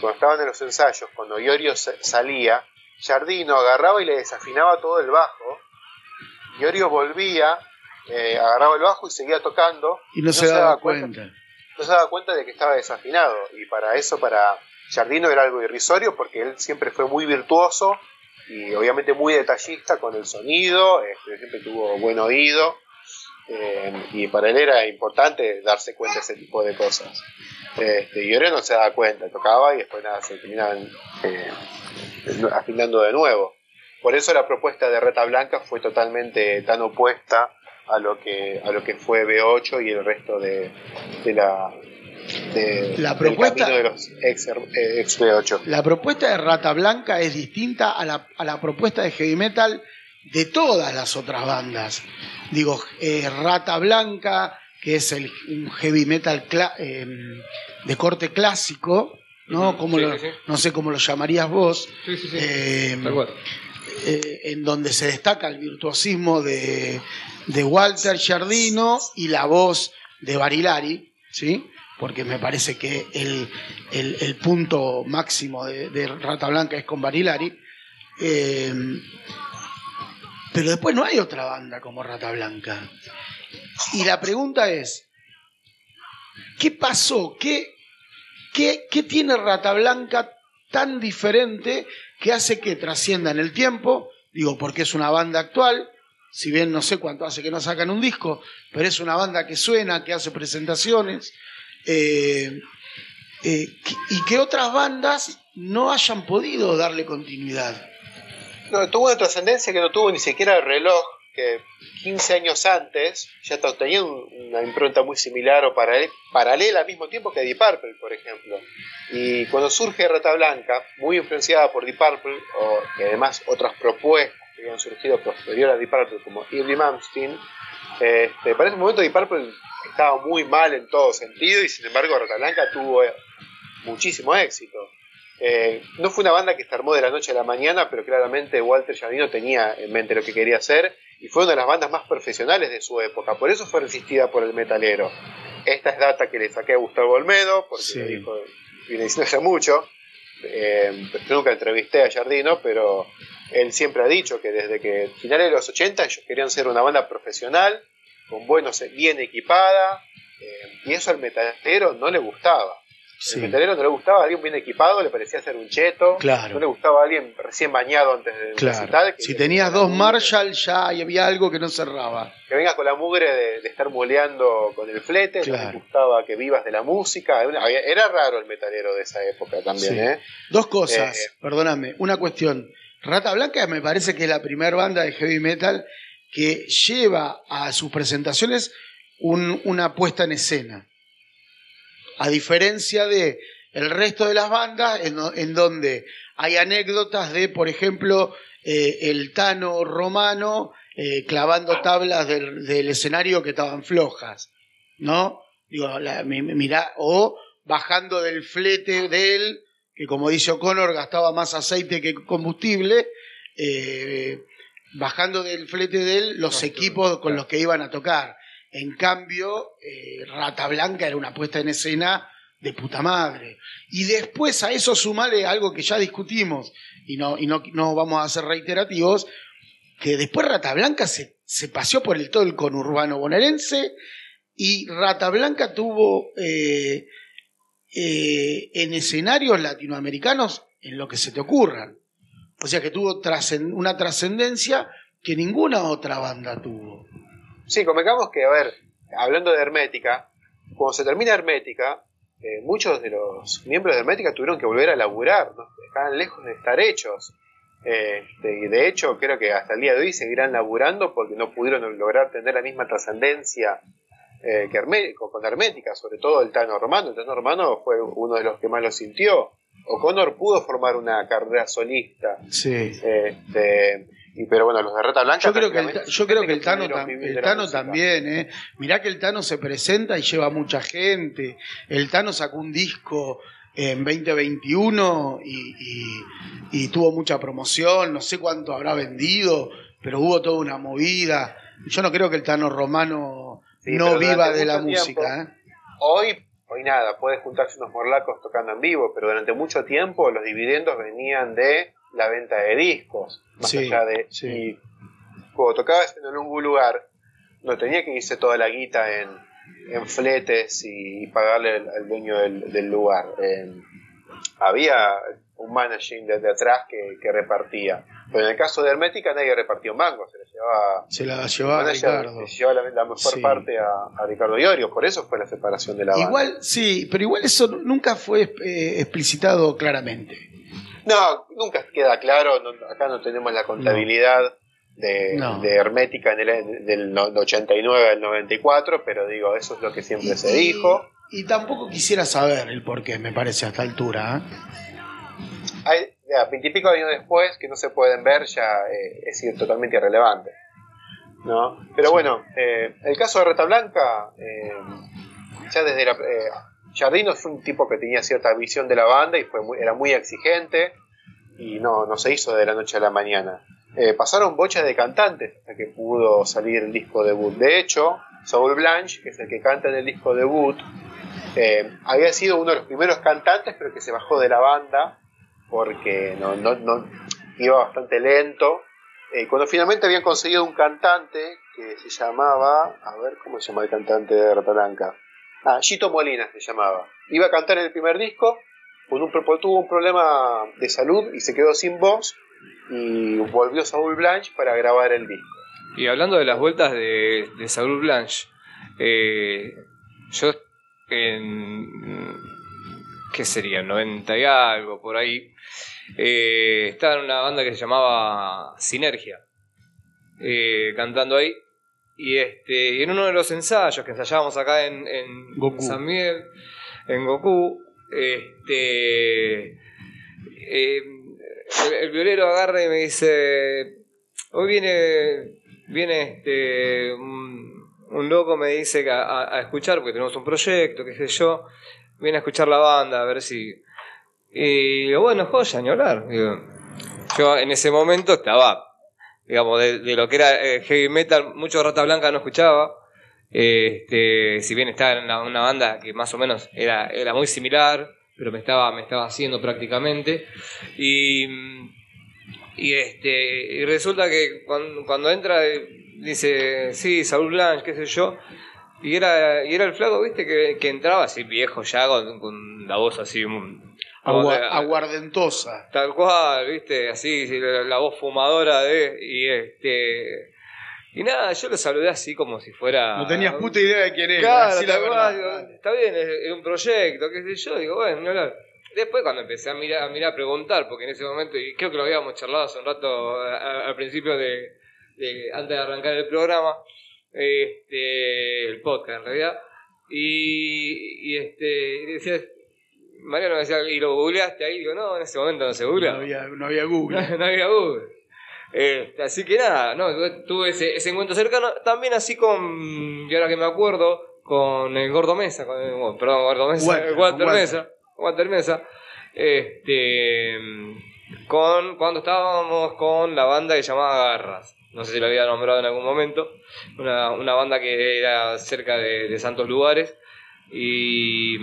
cuando estaban en los ensayos, cuando Iorio sa- salía, Jardino agarraba y le desafinaba todo el bajo. Iorio volvía, eh, agarraba el bajo y seguía tocando. Y no, se, daba cuenta. No se daba cuenta de que estaba desafinado. Y para eso, para Jardino era algo irrisorio porque él siempre fue muy virtuoso y obviamente muy detallista con el sonido, este, siempre tuvo buen oído. eh, y para él era importante darse cuenta de ese tipo de cosas. Este, y Iorio no se daba cuenta, tocaba y después nada, se terminaban eh, afinando de nuevo. Por eso la propuesta de Reta Blanca fue totalmente tan opuesta a lo que a lo que fue B8 y el resto de, de la de, La propuesta- camino de los ex, eh, ex B8. La propuesta de Rata Blanca es distinta a la, a la propuesta de heavy metal de todas las otras bandas. Digo, eh, Rata Blanca, que es el, un heavy metal eh, de corte clásico, ¿no? Como sí, lo- sí, sí. No sé cómo lo llamarías vos. Sí, sí. eh, eh, en donde se destaca el virtuosismo de, de Walter Giardino y la voz de Barilari, ¿sí? porque me parece que el, el- el punto máximo de, de Rata Blanca es con Barilari. Eh, pero después no hay otra banda como Rata Blanca. Y la pregunta es, ¿qué pasó? ¿Qué, qué, qué tiene Rata Blanca tan diferente que hace que trascienda en el tiempo? Digo, porque es una banda actual, si bien no sé cuánto hace que no sacan un disco, pero es una banda que suena, que hace presentaciones, eh, eh, y que otras bandas no hayan podido darle continuidad. No, tuvo una trascendencia que no tuvo ni siquiera el reloj, que 15 años antes ya tenía un- una impronta muy similar o paralel- paralela al mismo tiempo que Deep Purple, por ejemplo. Y cuando surge Rata Blanca, muy influenciada por Deep Purple, o, y además otras propuestas que habían surgido posterior a Deep Purple, como Irving Malmsteen, este, para ese momento Deep Purple estaba muy mal en todo sentido y sin embargo Rata Blanca tuvo eh, muchísimo éxito. Eh, no fue una banda que se armó de la noche a la mañana, pero claramente Walter Giardino tenía en mente lo que quería hacer y fue una de las bandas más profesionales de su época. Por eso fue resistida por el metalero. Esta es data que le saqué a Gustavo Olmedo, porque Sí. dijo, viene diciendo hace mucho. Eh, yo nunca entrevisté a Giardino, pero él siempre ha dicho que desde que finales de los 80 ellos querían ser una banda profesional, con buenos, bien equipada, eh, y eso al metalero no le gustaba. Sí. El metalero no le gustaba a alguien bien equipado, le parecía ser un cheto. Claro. No le gustaba a alguien recién bañado antes del Claro. recital. que- Si tenías dos Marshall ya había algo que no cerraba. Que venga con la mugre de, de estar moleando con el flete, no Claro. le gustaba que vivas de la música. Era, raro el metalero de esa época también, Sí. ¿eh? Dos cosas, Eh, perdóname. Una cuestión. Rata Blanca me parece que es la primera banda de heavy metal que lleva a sus presentaciones un- una puesta en escena. A diferencia de el resto de las bandas, en, en donde hay anécdotas de, por ejemplo, eh, el Tano Romano eh, clavando tablas del, del escenario que estaban flojas, ¿no? Digo, la- mirá, o bajando del flete de él, que como dice O'Connor, gastaba más aceite que combustible, eh, bajando del flete de él los equipos con los que iban a tocar. En cambio, eh, Rata Blanca era una puesta en escena de puta madre. Y después a eso sumale algo que ya discutimos, y no, y no, no vamos a ser reiterativos, que después Rata Blanca se, se paseó por el todo el conurbano bonaerense y Rata Blanca tuvo eh, eh, en escenarios latinoamericanos en lo que se te ocurran. O sea que tuvo una trascendencia que ninguna otra banda tuvo. Sí, convengamos que, a ver, hablando de Hermética, cuando se termina Hermética, eh, muchos de los miembros de Hermética tuvieron que volver a laburar, ¿no? estaban lejos de estar hechos. Eh, de, y de hecho, creo que hasta el día de hoy seguirán laburando porque no pudieron lograr tener la misma trascendencia eh, que Hermé- con Hermética, sobre todo el Tano Romano. El Tano Romano fue uno de los que más lo sintió. O'Connor pudo formar una carrera solista. Sí. Este, y, pero bueno, los de Rata Blanca. Yo creo que el, yo creo que el Tano, tam- el Tano también, ¿eh? Mirá que el Tano se presenta y lleva mucha gente. El Tano sacó un disco en 2021 y, y- y tuvo mucha promoción, no sé cuánto habrá vendido, pero hubo toda una movida. Yo no creo que el Tano Romano Sí, no viva de la tiempo- música. ¿eh? Hoy, hoy nada, puede juntarse unos morlacos tocando en vivo, pero durante mucho tiempo los dividendos venían de la venta de discos. Más Sí, allá de. sí. Y cuando tocabas en algún lugar, no tenía que irse toda la guita en, en fletes y pagarle al, al dueño del, del lugar. Eh, había un managing desde atrás que, que repartía. Pero en el caso de Hermética nadie repartió mango, se le llevaba Se la llevaba manager Ricardo. le llevaba la, la mejor Sí. parte a, a Ricardo Iorio, por eso fue la separación de la banda. Igual, sí, pero igual eso nunca fue eh, explicitado claramente. No, nunca queda claro, no- acá no tenemos la contabilidad de, No. de Hermética en el, del no- 89 al 94, pero digo, eso es lo que siempre se Y- dijo. Y tampoco quisiera saber el por qué, me parece, a esta altura. ¿eh? Hay, ya, veintipico años después, que no se pueden ver, ya eh, es totalmente irrelevante. ¿no? Pero bueno, eh, el caso de Reta Blanca, eh, ya desde la... Jardino fue un tipo que tenía cierta visión de la banda y fue muy- era muy exigente y no, no se hizo de la noche a la mañana. Eh, pasaron bochas de cantantes hasta que pudo salir el disco debut. De hecho, Saul Blanche, que es el que canta en el disco debut, eh, había sido uno de los primeros cantantes, pero que se bajó de la banda porque no, no, no- iba bastante lento. Eh, cuando finalmente habían conseguido un cantante que se llamaba, a ver, ¿cómo se llama el cantante de Rata Blanca? Ah, Gito Molina se llamaba. Iba a cantar en el primer disco, con un, tuvo un problema de salud y se quedó sin voz y volvió Saul Blanche para grabar el disco. Y hablando de las vueltas de, de Saúl Blanche, eh, yo en. ¿Qué sería? 90 y algo, por ahí. eh, estaba en una banda que se llamaba Sinergia, eh, cantando ahí. Y este, y en uno de los ensayos que ensayábamos acá en, en Goku. San Miguel, en Goku, este, eh, el, el violero agarra y me dice, hoy viene, viene este, un, un loco, me dice que a, a- a escuchar, porque tenemos un proyecto, qué sé yo, viene a escuchar la banda, a ver si... Y digo, bueno, joya, ni hablar. Digo, yo en ese momento estaba, digamos, de, de lo que era eh, heavy metal, mucho Rata Blanca no escuchaba. Este, si bien estaba en una, banda que más o menos era, era muy similar, pero me estaba, me estaba haciendo prácticamente. Y, y, este, y resulta que cuando, cuando entra, eh, dice, sí, Saúl Blanche, qué sé yo. Y era, y era el flaco, viste, que, que entraba así viejo ya, con, con la voz así. Agua- aguardentosa. Tal cual, viste, así, sí, la, la voz fumadora de. Y este. Y nada, yo lo saludé así como si fuera. No tenías puta idea de quién era. Claro, la verdad. digo, está bien, es, es un proyecto, qué sé yo, digo, bueno. Después cuando empecé a mirar, a mirar, a preguntar, porque en ese momento, y creo que lo habíamos charlado hace un rato al principio de, de- antes de arrancar el programa, este, el podcast en realidad, y, y este, y decía, Mariano me decía, ¿y lo googleaste ahí? Digo, no, en ese momento no se googlea. No había, no había Google. no había Google. Este, así que nada, no, tuve ese, ese encuentro cercano, también así con, y ahora que me acuerdo, con el Gordo Mesa, con el- bueno, perdón, Gordo Mesa, Walter, Walter Walter. Mesa, Walter Mesa, este, con cuando estábamos con la banda que llamaba Garras. No sé si lo había nombrado en algún momento. Una, una banda que era cerca de, de Santos Lugares y,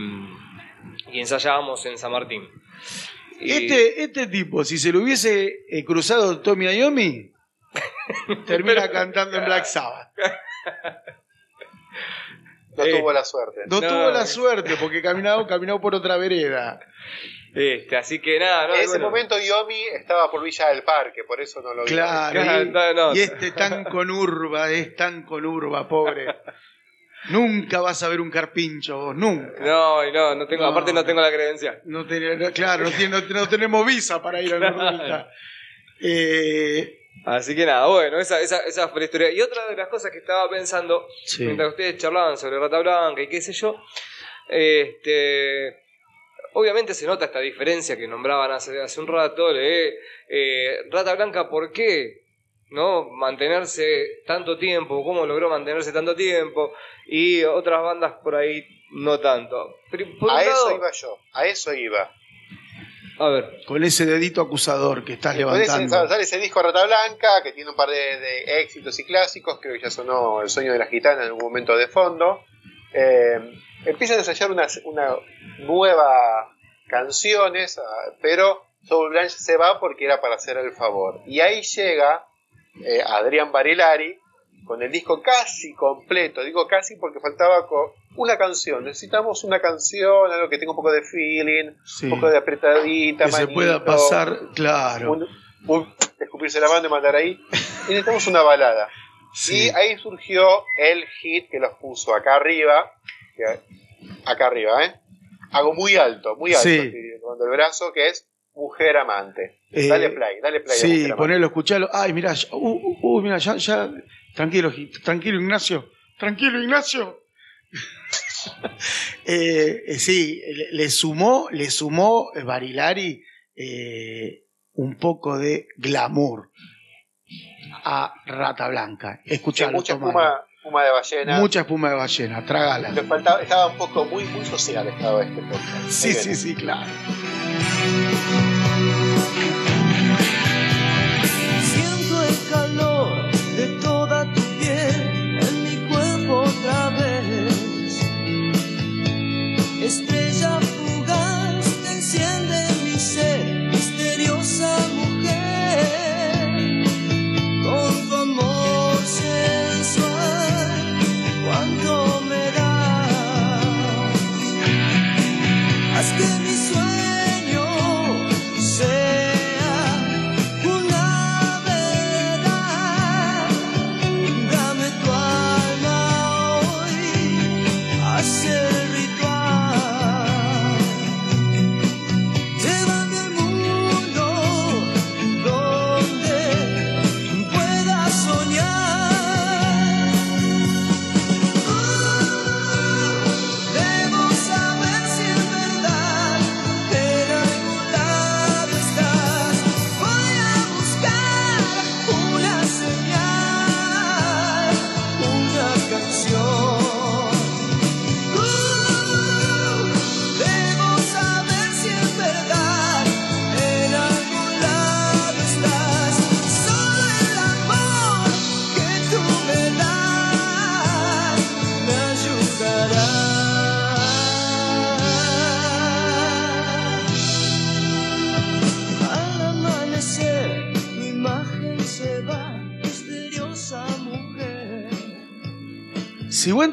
y ensayábamos en San Martín. Y- Este, este tipo, si se lo hubiese eh, cruzado Tommy Iommi, termina cantando en Black Sabbath. No Eh, tuvo la suerte. No, No. tuvo la suerte porque caminaba, caminaba por otra vereda. este, así que nada, no, en ese bueno. momento Yomi estaba por Villa del Parque, por eso no lo vi. Claro. Y, no, no. y este tan conurba, es tan conurba, pobre. Nunca vas a ver un carpincho, vos, nunca. No, no, no tengo, No, aparte no tengo la credencial. No no- claro, no, no- no tenemos visa para ir a la vuelta. Eh, Así que nada, bueno, esa, esa, esa fue la historia. Y otra de las cosas que estaba pensando, sí. mientras ustedes charlaban sobre Rata Blanca y qué sé yo, este, obviamente se nota esta diferencia que nombraban hace, hace un rato, de eh, Rata Blanca, ¿por qué? ¿No? Mantenerse tanto tiempo, cómo logró mantenerse tanto tiempo, y otras bandas por ahí no tanto. Por A eso iba yo, a eso iba. A ver, Con ese dedito acusador que estás levantando. sale ese disco Rata Blanca, que tiene un par de, de éxitos y clásicos, creo que ya sonó El sueño de la gitana en algún momento de fondo. Eh, empiezan a ensayar una, una nueva canciones, pero Soul Blanche se va porque era para hacer el favor. Y ahí llega eh, Adrián Barilari con el disco casi completo, digo casi porque faltaba una canción, necesitamos una canción, algo que tenga un poco de feeling, Sí. un poco de apretadita, que se pueda pasar, claro. un, un- escupirse la mano y mandar ahí. Y necesitamos una balada. Sí. Y ahí surgió el hit que los puso acá arriba. acá arriba, ¿eh? Hago muy alto, muy alto. Sí. el brazo, que es Mujer Amante. Eh, dale play, dale play. Sí, ponelo, escuchalo. Ay, mirá, ya- uh, uh, uh, mirá, ya, ya. Tranquilo, tranquilo, Ignacio. Tranquilo, Ignacio. Eh, eh, sí, le, le sumó, le sumó Barilari un poco de glamour a Rata Blanca. Sí, Escuchalo, mucha tomalo. espuma, espuma de ballena. Mucha espuma de ballena, trágala. Le faltaba, estaba un poco muy, muy social estaba este podcast. Sí, sí, sí, claro.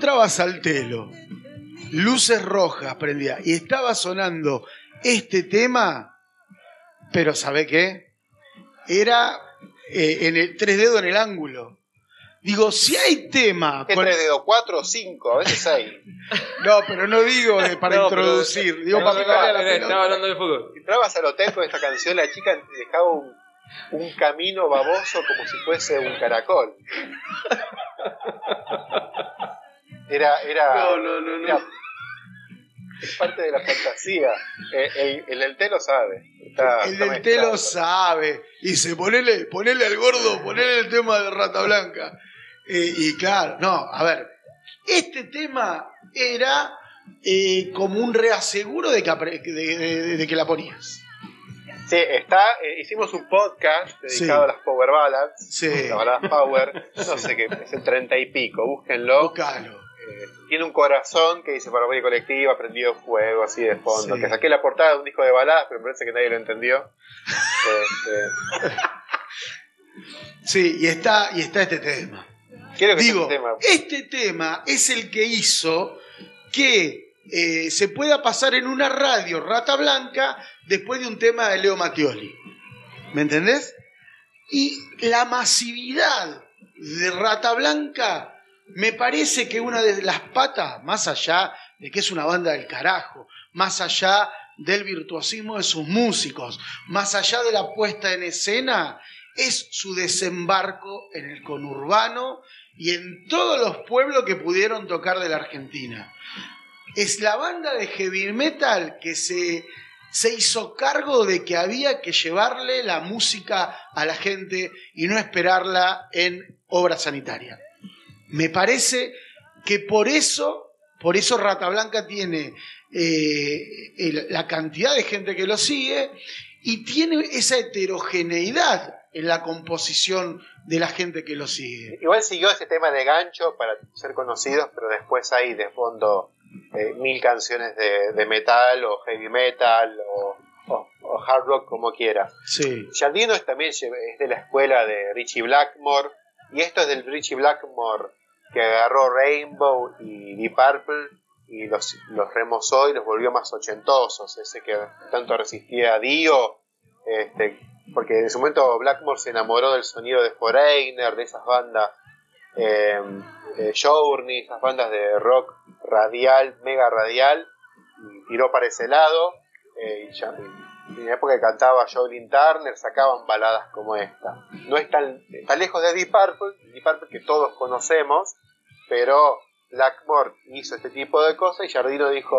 Entrabas al telo, luces rojas prendía y estaba sonando este tema, pero ¿sabe qué? Era eh, en el tres dedos en el ángulo. Digo, si hay tema ¿Qué con- tres dedos? ¿Cuatro o cinco? A veces seis. No, pero no digo de- para No, pero- introducir, digo no, para no, picarle a no, la no, pelota. estaba hablando de fútbol. Entrabas al hotel con esta canción, la chica te dejaba un, un camino baboso como si fuese un caracol. Era, era, No, no, no, no. era- es parte de la fantasía. Eh, El, el del té lo sabe. Está- El del telo mezclado. sabe. Dice, ponele, ponele al gordo, ponele el tema de Rata Blanca. Eh, y claro, no, a ver, este tema era eh, como un reaseguro de que, de- de- de que la ponías. Sí, está, eh, hicimos un podcast dedicado Sí. a las Power Ballads. Sí. Las baladas Power. No sé qué, es el 30 y pico, búsquenlo. Búscalo. Eh, tiene un corazón que dice Parabólica Colectiva, prendido fuego, así de fondo. Sí. Que saqué la portada de un disco de baladas, pero me parece que nadie lo entendió. Este, Sí, y está, y está este tema. quiero que Digo, tema. este tema es el que hizo que eh, se pueda pasar en una radio Rata Blanca después de un tema de Leo Mattioli. ¿Me entendés? Y la masividad de Rata Blanca me parece que una de las patas, más allá de que es una banda del carajo, más allá del virtuosismo de sus músicos, más allá de la puesta en escena, es su desembarco en el conurbano y en todos los pueblos que pudieron tocar de la Argentina. Es la banda de heavy metal que se, se hizo cargo de que había que llevarle la música a la gente y no esperarla en obra sanitaria. Me parece que por eso, por eso Rata Blanca tiene eh, el- la cantidad de gente que lo sigue y tiene esa heterogeneidad en la composición de la gente que lo sigue. Igual siguió ese tema de gancho para ser conocidos, pero después hay de fondo eh, mil canciones de, de metal o heavy metal o, o- o hard rock como quiera. Sí, es también es de la escuela de Richie Blackmore y esto es del Richie Blackmore que agarró Rainbow y Deep Purple y los, los remozó y los volvió más ochentosos, ese que tanto resistía a Dio, este, porque en su momento Blackmore se enamoró del sonido de Foreigner, de esas bandas eh, Journey, esas bandas de rock radial, mega radial, y tiró para ese lado. eh, y ya- en la época que cantaba Jolene Turner sacaban baladas como esta. No es tan, tan lejos de Deep Purple, Deep Purple que todos conocemos, pero Blackmore hizo este tipo de cosas y Jardino dijo,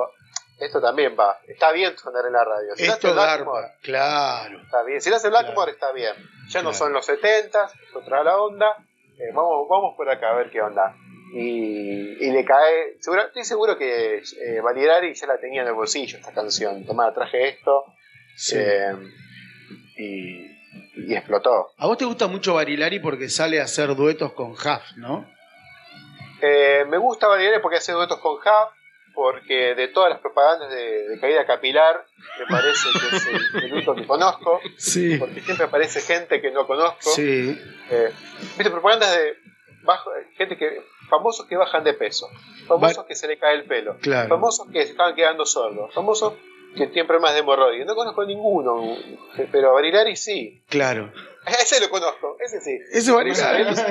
esto también va, está bien sonar en la radio. Si esto Blackmore, claro. Está bien, si lo hace Blackmore Claro. está bien. Ya no son los 70, es otra la onda. Eh, vamos, vamos por acá a ver qué onda. Y, y le cae, seguro- estoy seguro que eh, ya la tenía en el bolsillo esta canción. Tomá, traje esto Sí. eh, y, y explotó. A vos te gusta mucho Barilari porque sale a hacer duetos con Huff, ¿no? Eh, me gusta Valierari porque hace duetos con Huff, porque de todas las propagandas de, de caída capilar, me parece que es el, el único que conozco, Sí. porque siempre aparece gente que no conozco. Sí, Eh, ¿Viste propagandas de bajo, gente que famosos que bajan de peso, famosos que se le cae el pelo, Claro. famosos que se estaban quedando sordos, famosos que tienen problemas de hemorroides? No conozco ninguno, pero a Barilari sí. claro. Ese lo conozco, ese sí. Ese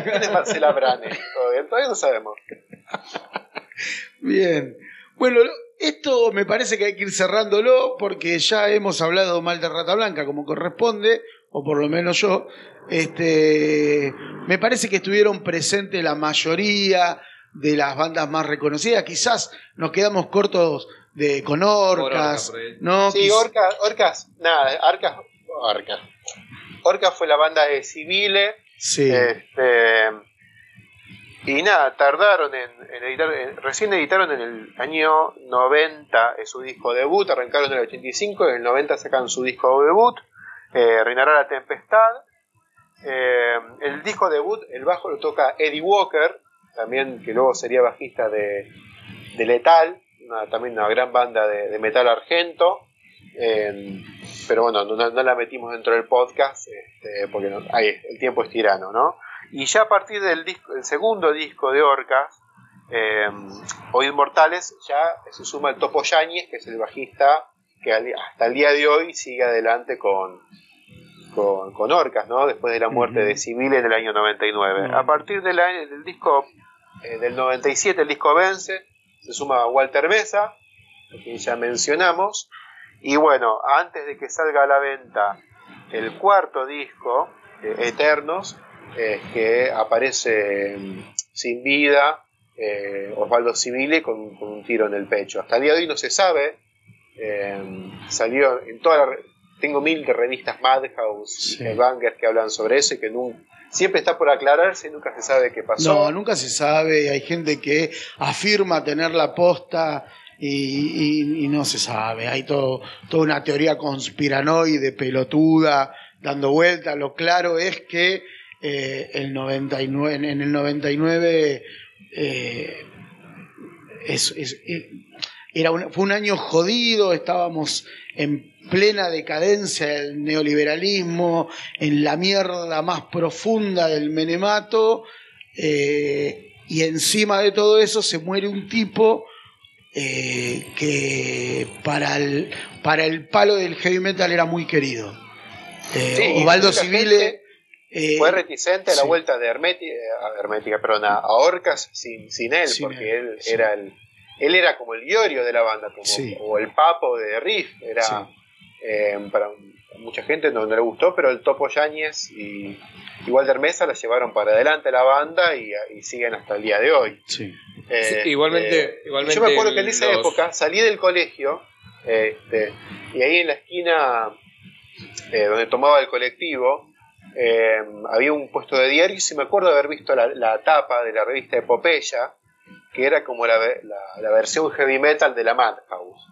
quién es Marcela Brane. Todavía, todavía no sabemos. Bien. Bueno, lo- esto me parece que hay que ir cerrándolo porque ya hemos hablado mal de Rata Blanca como corresponde, o por lo menos yo. Este, me parece que estuvieron presentes la mayoría de las bandas más reconocidas. Quizás nos quedamos cortos de con Orcas, ahí. ¿no? Sí, Orcas, Orcas, nada, Orcas, Orcas. Orcas fue la banda de Civile. Sí, Este, y nada, tardaron en, en editar, en- recién editaron en el año 90 eh, su disco debut, arrancaron en el 85, en el 90 sacan su disco debut, eh, Reinará la Tempestad. Eh, el disco debut, el bajo lo toca Eddie Walker, también que luego sería bajista de, de Letal, una- también una gran banda de, de metal argento. Eh, pero bueno, no, no la metimos dentro del podcast este, porque no- ahí, el tiempo es tirano, ¿no? Y ya a partir del disco, el segundo disco de Orcas, eh, o Inmortales, ya se suma el Topo Yáñez, que es el bajista que al- hasta el día de hoy sigue adelante con, con, con Orcas, ¿no? Después de la muerte de Civil en el año 99. Ujú. A partir del, año- del disco eh, del 97, el disco Vence, se suma Walter Mesa, a quien ya mencionamos. Y bueno, antes de que salga a la venta el cuarto disco, eh, Eternos, eh, que aparece mm, sin vida eh, Osvaldo Civile con, con un tiro en el pecho. Hasta el día de hoy no se sabe. eh, salió en toda la tengo mil de revistas Madhouse Sí. y Banger que hablan sobre eso y que nun- siempre está por aclararse y nunca se sabe qué pasó. No, nunca se sabe. Hay gente que afirma tener la posta y, no se sabe. Hay todo, toda una teoría conspiranoide, pelotuda, dando vuelta. Lo claro es que eh, el 99, en, el 99 eh, es- eh, era fue un año jodido, estábamos en plena decadencia del neoliberalismo, en la mierda más profunda del menemato, eh, y encima de todo eso se muere un tipo eh, que para el, para el palo del heavy metal era muy querido. Eh, Sí, Osvaldo Civile... eh, Fue reticente a la sí. vuelta de Hermética, a Hermética, perdón, a a Orcas sin, sin él, Sin porque él, él, sí. era el él era como el Iorio de la banda, como, o el papo de Riff, era eh, para mucha gente no, no le gustó, pero el Topo Yáñez y, y Walter Mesa la llevaron para adelante la banda y, y siguen hasta el día de hoy. sí. Eh, Sí, igualmente- eh, igualmente yo me acuerdo que en esa los- época salí del colegio este, y ahí en la esquina eh, donde tomaba el colectivo eh, había un puesto de diarios y me acuerdo de haber visto la, la tapa de la revista Epopeya que era como la, la- la versión heavy metal de la Madhouse.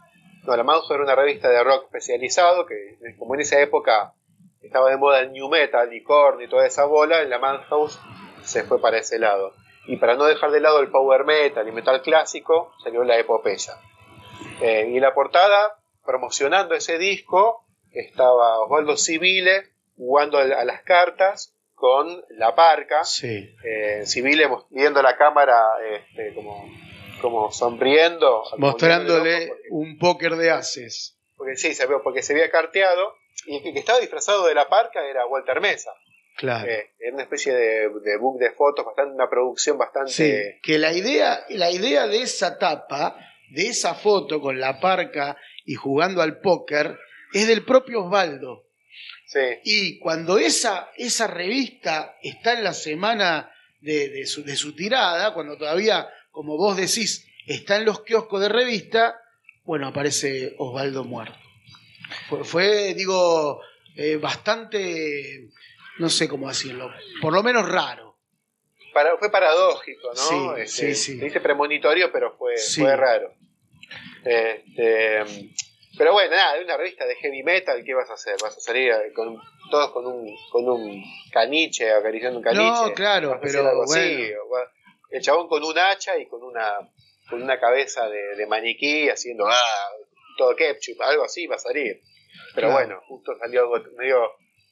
No, la Madhouse era una revista de rock especializado que como en esa época estaba de moda el new metal y Korn y toda esa bola, en la Madhouse se fue para ese lado. Y para no dejar de lado el power metal y metal clásico, salió la epopeya. Eh, y la portada, promocionando ese disco, estaba Osvaldo Civile jugando a las cartas con la parca. Sí. Eh, Civile viendo la cámara este, como, como sonriendo. Mostrándole un póker de haces. Porque, sí, se, porque se había carteado. Y el que estaba disfrazado de la parca era Walter Mesa. Claro. Eh, era una especie de, de book de fotos, bastante, una producción bastante. Sí, que la idea, la idea de esa tapa, de esa foto con la parca y jugando al póker, es del propio Osvaldo. Sí, Y cuando esa, esa revista está en la semana de, de su, de su tirada, cuando todavía, como vos decís, está en los kioscos de revista, bueno, aparece Osvaldo muerto. Fue, fue, digo, eh, bastante, no sé cómo decirlo, por lo menos raro. para- fue paradójico, ¿no? Sí, Este, sí, sí. se dice premonitorio, pero fue, Sí. fue raro. Este, pero bueno, nada, de una revista de heavy metal, ¿qué vas a hacer? ¿Vas a salir con, todos con un, con un caniche, acariciando un caniche? No, claro, ¿Vas a hacer pero así? bueno. O El chabón con un hacha y con una, con una cabeza de, de maniquí haciendo ah, todo ketchup, algo así va a salir. Pero Claro. bueno, justo salió algo medio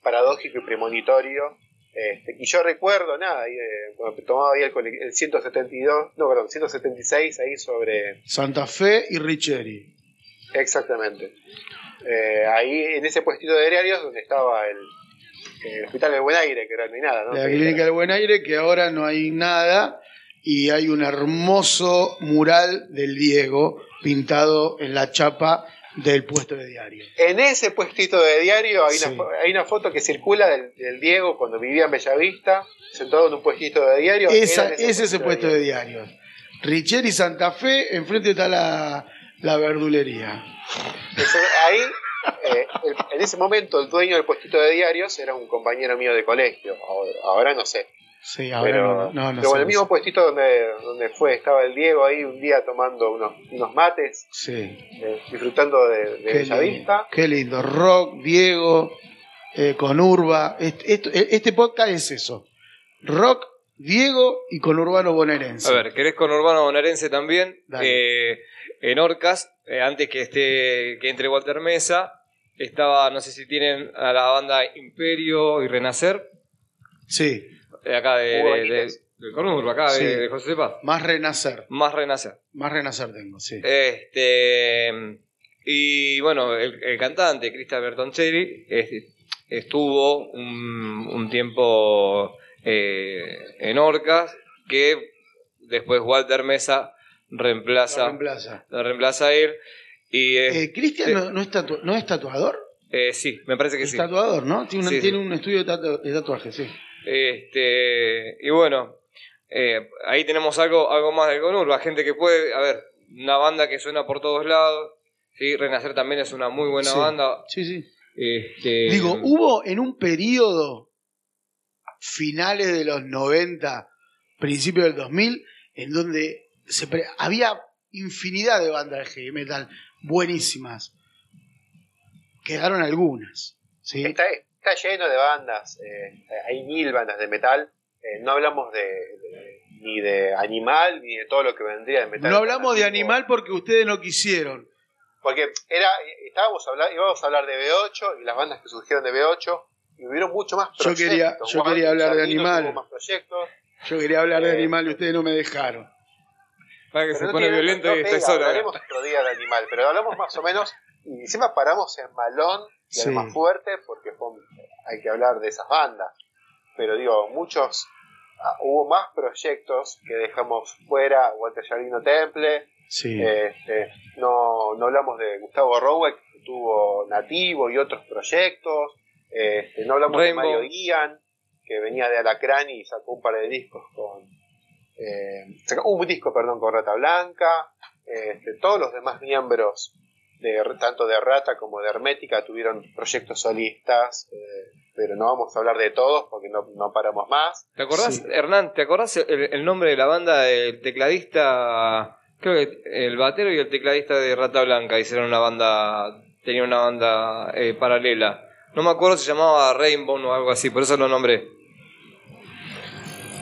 paradójico y premonitorio. Este, y yo recuerdo, nada, eh, cuando tomaba ahí el, el 172, no, perdón, 176 ahí sobre, Santa Fe y Richeri. exactamente. Eh, ahí en ese puestito de diarios donde estaba el, el hospital del Buen Aire, que era no hay nada, ¿no? La Clínica del Buen Aire, que ahora no hay nada, y hay un hermoso mural del Diego pintado en la chapa del puesto de diario. En ese puestito de diario hay, Sí. una, hay una foto que circula del, del Diego cuando vivía en Bellavista, sentado en un puestito de diario. Esa, en es ese puesto de diario. Richeri Santa Fe, enfrente está la, la verdulería. Eso- ahí, eh, en ese momento, el dueño del puestito de diarios era un compañero mío de colegio. Ahora, ahora no sé. Sí, ahora Pero, no, no, no pero sé, bueno, el mismo puestito donde, donde fue, estaba el Diego ahí un día tomando unos, unos mates, Sí. eh, disfrutando de, de Qué Bellavista. lindo, qué lindo. Rock, Diego, eh, con Urba. Este, este podcast es eso. Rock, Diego y con Urbano bonaerense. A ver, ¿querés con Urbano Bonaerense también? Eh, en Orcas, eh, antes que esté que entre Walter Mesa, estaba, no sé si tienen a la banda Imperio y Renacer, Sí, acá de, de, de- del acá Sí. de, de José Paz. más renacer. Más Renacer. Más renacer tengo, sí. Este, y bueno, el, el cantante, Cristian Bertoncelli, es- estuvo un, un tiempo eh, en Orcas, que después Walter Mesa Lo reemplaza, reemplaza. lo reemplaza a él. Y eh, Eh, Cristian no, no es tatua- ¿no es tatuador. eh, sí, me parece que Es sí. tatuador, ¿no? Tiene, un- Sí, sí. tiene un estudio de, tatu- de tatuaje, sí. Este, y bueno, eh, ahí tenemos algo, algo más del Conurba, gente que puede, a ver, una banda que suena por todos lados, ¿sí? Renacer también es una muy buena Sí. banda. Sí, sí. Este, Digo, hubo en un periodo, finales de los 90, principios del 2000, en donde se pre- había infinidad de bandas de heavy metal buenísimas. Quedaron algunas. ¿sí? Está, está lleno de bandas, eh, hay mil bandas de metal. eh, no hablamos de, de- ni de animal ni de todo lo que vendría de metal. No hablamos de animal porque ustedes no quisieron. Porque era, estábamos hablando, íbamos a hablar de B8 y las bandas que surgieron de B8 y hubieron mucho más Yo proyectos. quería- yo Juan quería hablar de animal. tuvo más proyectos. Yo quería hablar de Eh, animal y ustedes no me dejaron. Para que Pero se no pone tiene- violento no y pega, estoy solo. Hablaremos otro día de animal, pero hablamos más o menos y encima paramos en Malón y Sí. el más fuerte porque fue hay que hablar de esas bandas. Pero digo, muchos, ah, hubo más proyectos que dejamos fuera, Walter Jardino Temple, Sí. este, no, no hablamos de Gustavo Roweck, que tuvo Nativo y otros proyectos, este, no hablamos Rainbow. de Mario Ian, que venía de Alacrán y sacó un par de discos con... eh, sacó un disco, perdón, con Rata Blanca, este, todos los demás miembros, de, tanto de Rata como de Hermética, tuvieron proyectos solistas, eh, pero no vamos a hablar de todos porque no, no paramos más. ¿Te acordás, Sí. Hernán, te acordás el, el nombre de la banda del tecladista? Creo que el batero y el tecladista de Rata Blanca hicieron una banda, tenían una banda eh, paralela. No me acuerdo si se llamaba Rainbow o algo así, por eso lo nombré.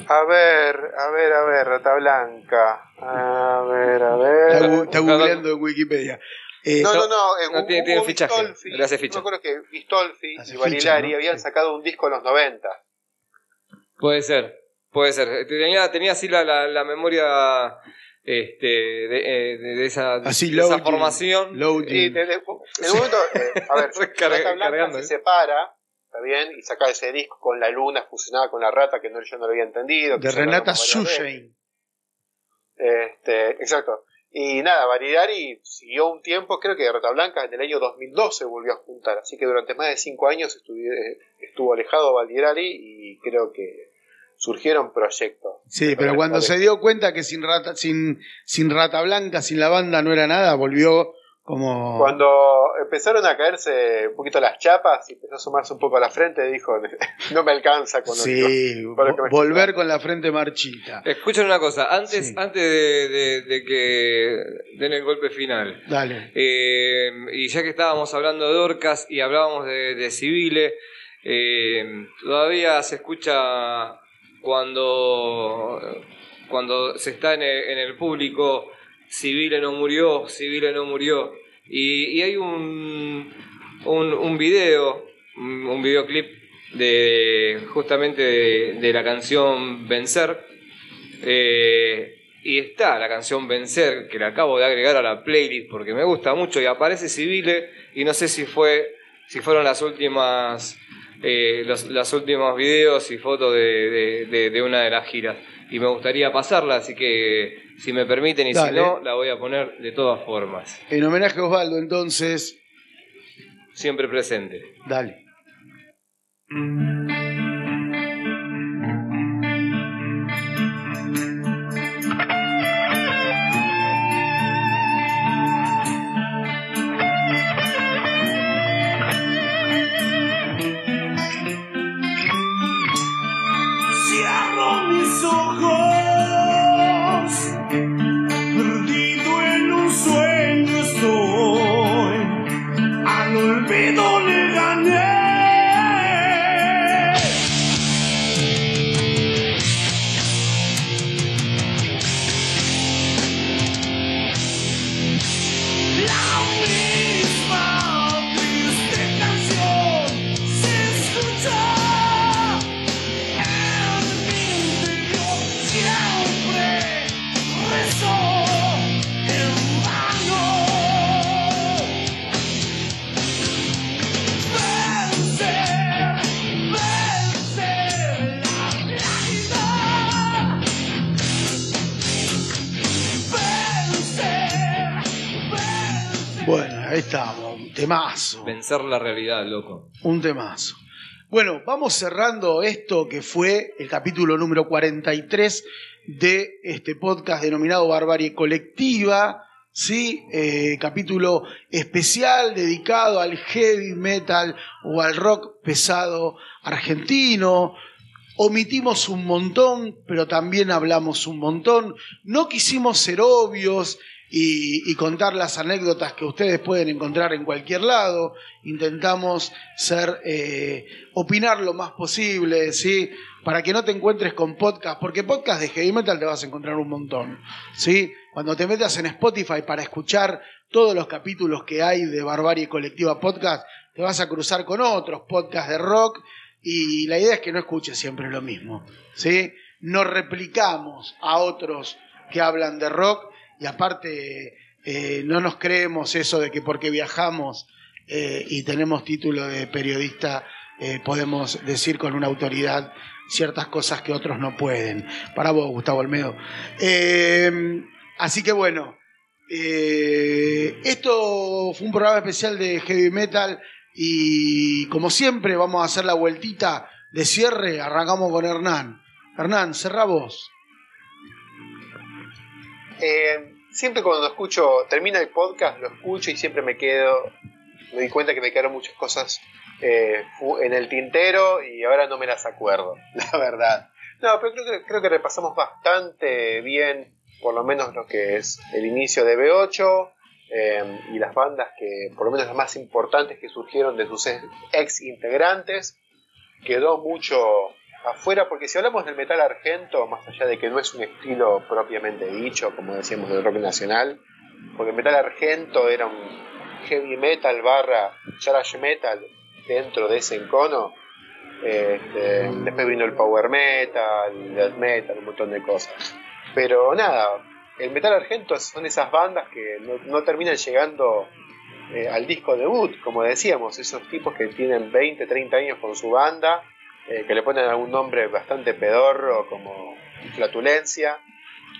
A ver, a ver, a ver, Rata Blanca. A ver, a Está, ver. gu- está googleando en Wikipedia. Eh, No, no, no. eh, no Hugo tiene- tiene fichaje, Vistolfi, le hace ficha. Yo creo que Vistolfi Hace y Barilari ficha, ¿no? habían Sí. sacado un disco en los 90. Puede ser, puede ser. Tenía, tenía así la, la, la memoria este, de, eh, de- de esa, Así, de esa loading, formación. loading. Y de- de- en un momento, eh, a ver, Blanca cargando, se ¿eh? separa, está bien, y saca ese disco con la luna fusionada con la rata, que no, yo no lo había entendido. que de Renata. Sushain. Este, exacto. Y nada, Barilari siguió un tiempo, creo que de Rata Blanca en el año 2012 volvió a juntar, así que durante más de cinco años estuvo alejado Barilari y creo que surgieron proyectos. Sí, pero cuando se dio cuenta que sin rata, sin, sin rata blanca, sin la banda no era nada, volvió como. Cuando empezaron a caerse un poquito las chapas y empezó a sumarse un poco a la frente, dijo, no me alcanza con lo que- Sí, con lo que me volver con la frente marchita. Escuchen una cosa, antes, Sí. antes de, de- de que den el golpe final, Dale. eh, y ya que estábamos hablando de orcas y hablábamos de, de civiles, eh, todavía se escucha cuando, cuando se está en el, en el público, civile no murió, civile no murió, y, y hay un, un, un video, un, videoclip de justamente de, la canción Vencer, eh, y está la canción Vencer, que la acabo de agregar a la playlist porque me gusta mucho y aparece Civile y no sé si fue si fueron las últimas eh, los, los últimos videos y fotos de- de una de las giras. Y me gustaría pasarla así que si me permiten y si no la voy a poner de todas formas. En homenaje a Osvaldo, entonces, siempre presente. Dale. Temazo. vencer la realidad loco Un temazo. Bueno, vamos cerrando esto que fue el capítulo número 43 de este podcast denominado Barbarie Colectiva. ¿sí? Eh, capítulo especial dedicado al heavy metal o al rock pesado argentino. Omitimos un montón, pero también hablamos un montón. No quisimos ser obvios y, contar las anécdotas que ustedes pueden encontrar en cualquier lado. Intentamos ser, eh, opinar lo más posible, ¿sí? Para que no te encuentres con podcast, porque podcast de heavy metal te vas a encontrar un montón, ¿sí? Cuando te metas en Spotify para escuchar todos los capítulos que hay de Barbarie Colectiva Podcast, te vas a cruzar con otros podcasts de rock y la idea es que no escuches siempre lo mismo, ¿sí? No replicamos a otros que hablan de rock y aparte eh, no nos creemos eso de que porque viajamos eh, y tenemos título de periodista eh, podemos decir con una autoridad ciertas cosas que otros no pueden. Para vos, Gustavo Olmedo. Eh, así que bueno, esto fue un programa especial de heavy metal y como siempre vamos a hacer la vueltita de cierre. Arrancamos con Hernán. Hernán, cerra vos. Eh, siempre cuando escucho, termina el podcast, lo escucho y siempre me quedo, me di cuenta que me quedaron muchas cosas eh, en el tintero y ahora no me las acuerdo, la verdad. No, pero creo que, creo que repasamos bastante bien, por lo menos lo que es el inicio de B8 eh, y las bandas que, por lo menos las más importantes que surgieron de sus ex integrantes. Quedó mucho afuera, porque si hablamos del metal argento, más allá de que no es un estilo propiamente dicho, como decíamos del rock nacional, porque el metal argento era un heavy metal barra thrash metal dentro de ese encono. Este, después vino el power metal, el death metal, un montón de cosas. Pero nada, el metal argento son esas bandas que no, terminan llegando eh, al disco debut, como decíamos, esos tipos que tienen 20, 30 años con su banda, eh, que le ponen algún nombre bastante pedorro como flatulencia,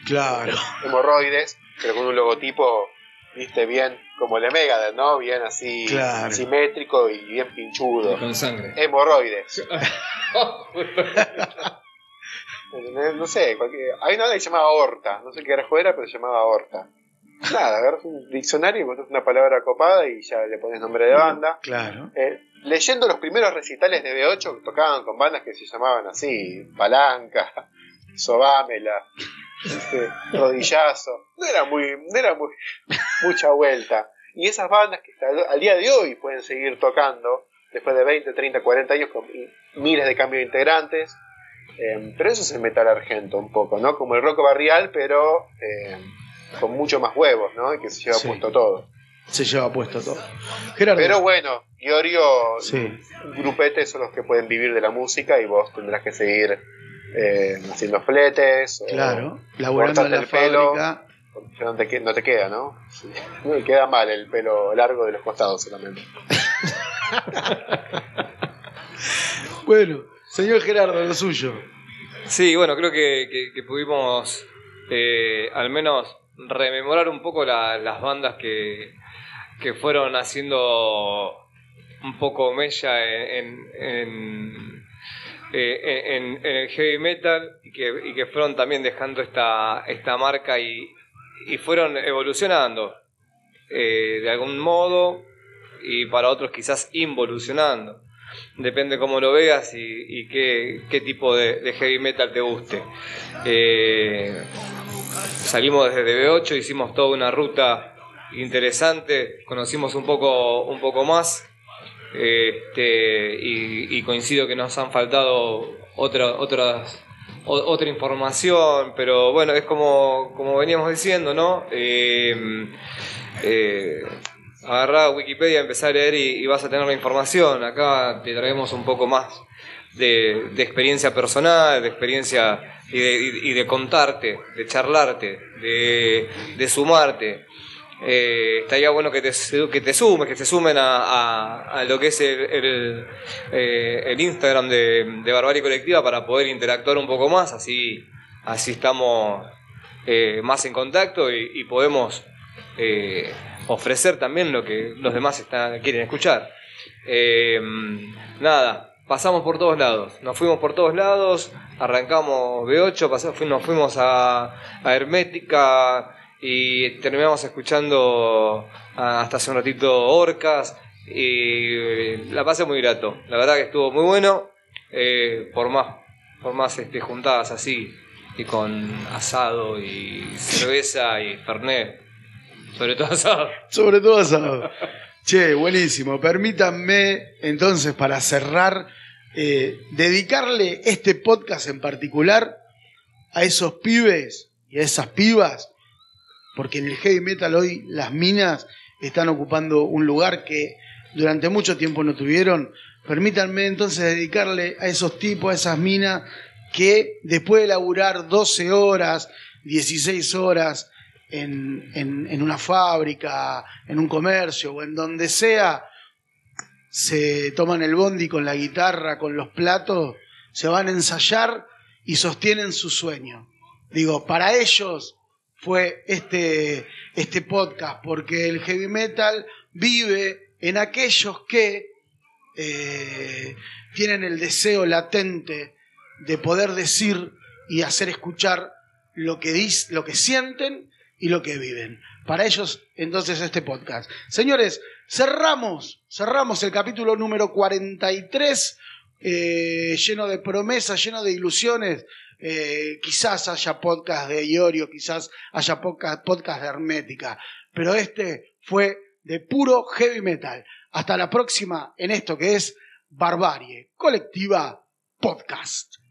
Claro. hemorroides, pero con un logotipo, viste, bien como el de Megadeth, ¿no? Bien así, Claro. simétrico y bien pinchudo. Con sangre. Hemorroides. ¿Entendés? No sé, cualquier... hay una que se llamaba Horta, no sé qué era, pero se llamaba Horta. Nada, agarras un diccionario y encontrás una palabra copada y ya le pones nombre de banda. Claro. Eh, leyendo los primeros recitales de B8 que tocaban con bandas que se llamaban así, Palanca, Sobámela, este, Rodillazo, no era muy, no era muy, mucha vuelta. Y esas bandas que hasta al- día de hoy pueden seguir tocando, después de 20, 30, 40 años con miles de cambios de integrantes, eh, pero eso es el metal argento un poco, ¿no? Como el rock barrial, pero eh, con mucho más huevos, ¿no? Y que se lleva Sí. puesto todo. Se lleva puesto todo. Gerardo. Pero bueno, Iorio, Sí. grupete son los que pueden vivir de la música y vos tendrás que seguir eh, haciendo fletes. Claro. Laburando en la el pelo, fábrica. no te, no te queda, ¿no? Sí. Queda mal el pelo largo de los costados solamente. Bueno, señor Gerardo, lo suyo. Sí, bueno, creo que, que- que pudimos eh, al menos rememorar un poco la- las bandas que, que fueron haciendo un poco mella en, en, eh, el heavy metal y que, que fueron también dejando esta, esta marca y, y fueron evolucionando eh, de algún modo y para otros quizás involucionando. Depende cómo lo veas y, y qué, qué tipo de, de heavy metal te guste. Eh, salimos desde DB8, hicimos toda una ruta interesante, conocimos un poco, un poco más. Este, y, coincido que nos han faltado otra, otras, o- otra información, pero bueno, es como, como veníamos diciendo, ¿no? Eh, eh, agarrá Wikipedia, empezar a leer y vas a tener la información. Acá te traemos un poco más de, experiencia personal, de experiencia y de, y- de contarte, de charlarte, de, sumarte. Eh, estaría bueno que te, que te sumes, que se sumen a, a- lo que es el, el, eh, el Instagram de, de Barbarie Colectiva para poder interactuar un poco más, así, así estamos eh, más en contacto y, podemos eh, ofrecer también lo que los demás están, quieren escuchar. Eh, nada, pasamos por todos lados, nos fuimos por todos lados, arrancamos B8, pasamos, nos fuimos a, a Hermética y terminamos escuchando hasta hace un ratito Orcas y la pasé muy grato, la verdad que estuvo muy bueno, eh, por más, por más este, juntadas así y con asado y cerveza y fernet Sobre todo asado. Sobre todo asado. Che, buenísimo. Permítanme entonces para cerrar, eh, dedicarle este podcast en particular a esos pibes y a esas pibas, porque en el heavy metal hoy las minas están ocupando un lugar que durante mucho tiempo no tuvieron. Permítanme entonces dedicarle a esos tipos, a esas minas, que después de laburar 12 horas, 16 horas en, en- una fábrica, en un comercio o en donde sea, se toman el bondi con la guitarra, con los platos, se van a ensayar y sostienen su sueño. Digo, para ellos fue este, este podcast, porque el heavy metal vive en aquellos que eh, tienen el deseo latente de poder decir y hacer escuchar lo que, dis- lo que sienten y lo que viven. Para ellos, entonces, este podcast. Señores, cerramos, cerramos el capítulo número 43, eh, lleno de promesas, lleno de ilusiones. Eh, quizás haya podcast de Iorio, quizás haya podcast, podcast de Hermética, pero este fue de puro heavy metal. Hasta la próxima en esto que es Barbarie Colectiva Podcast.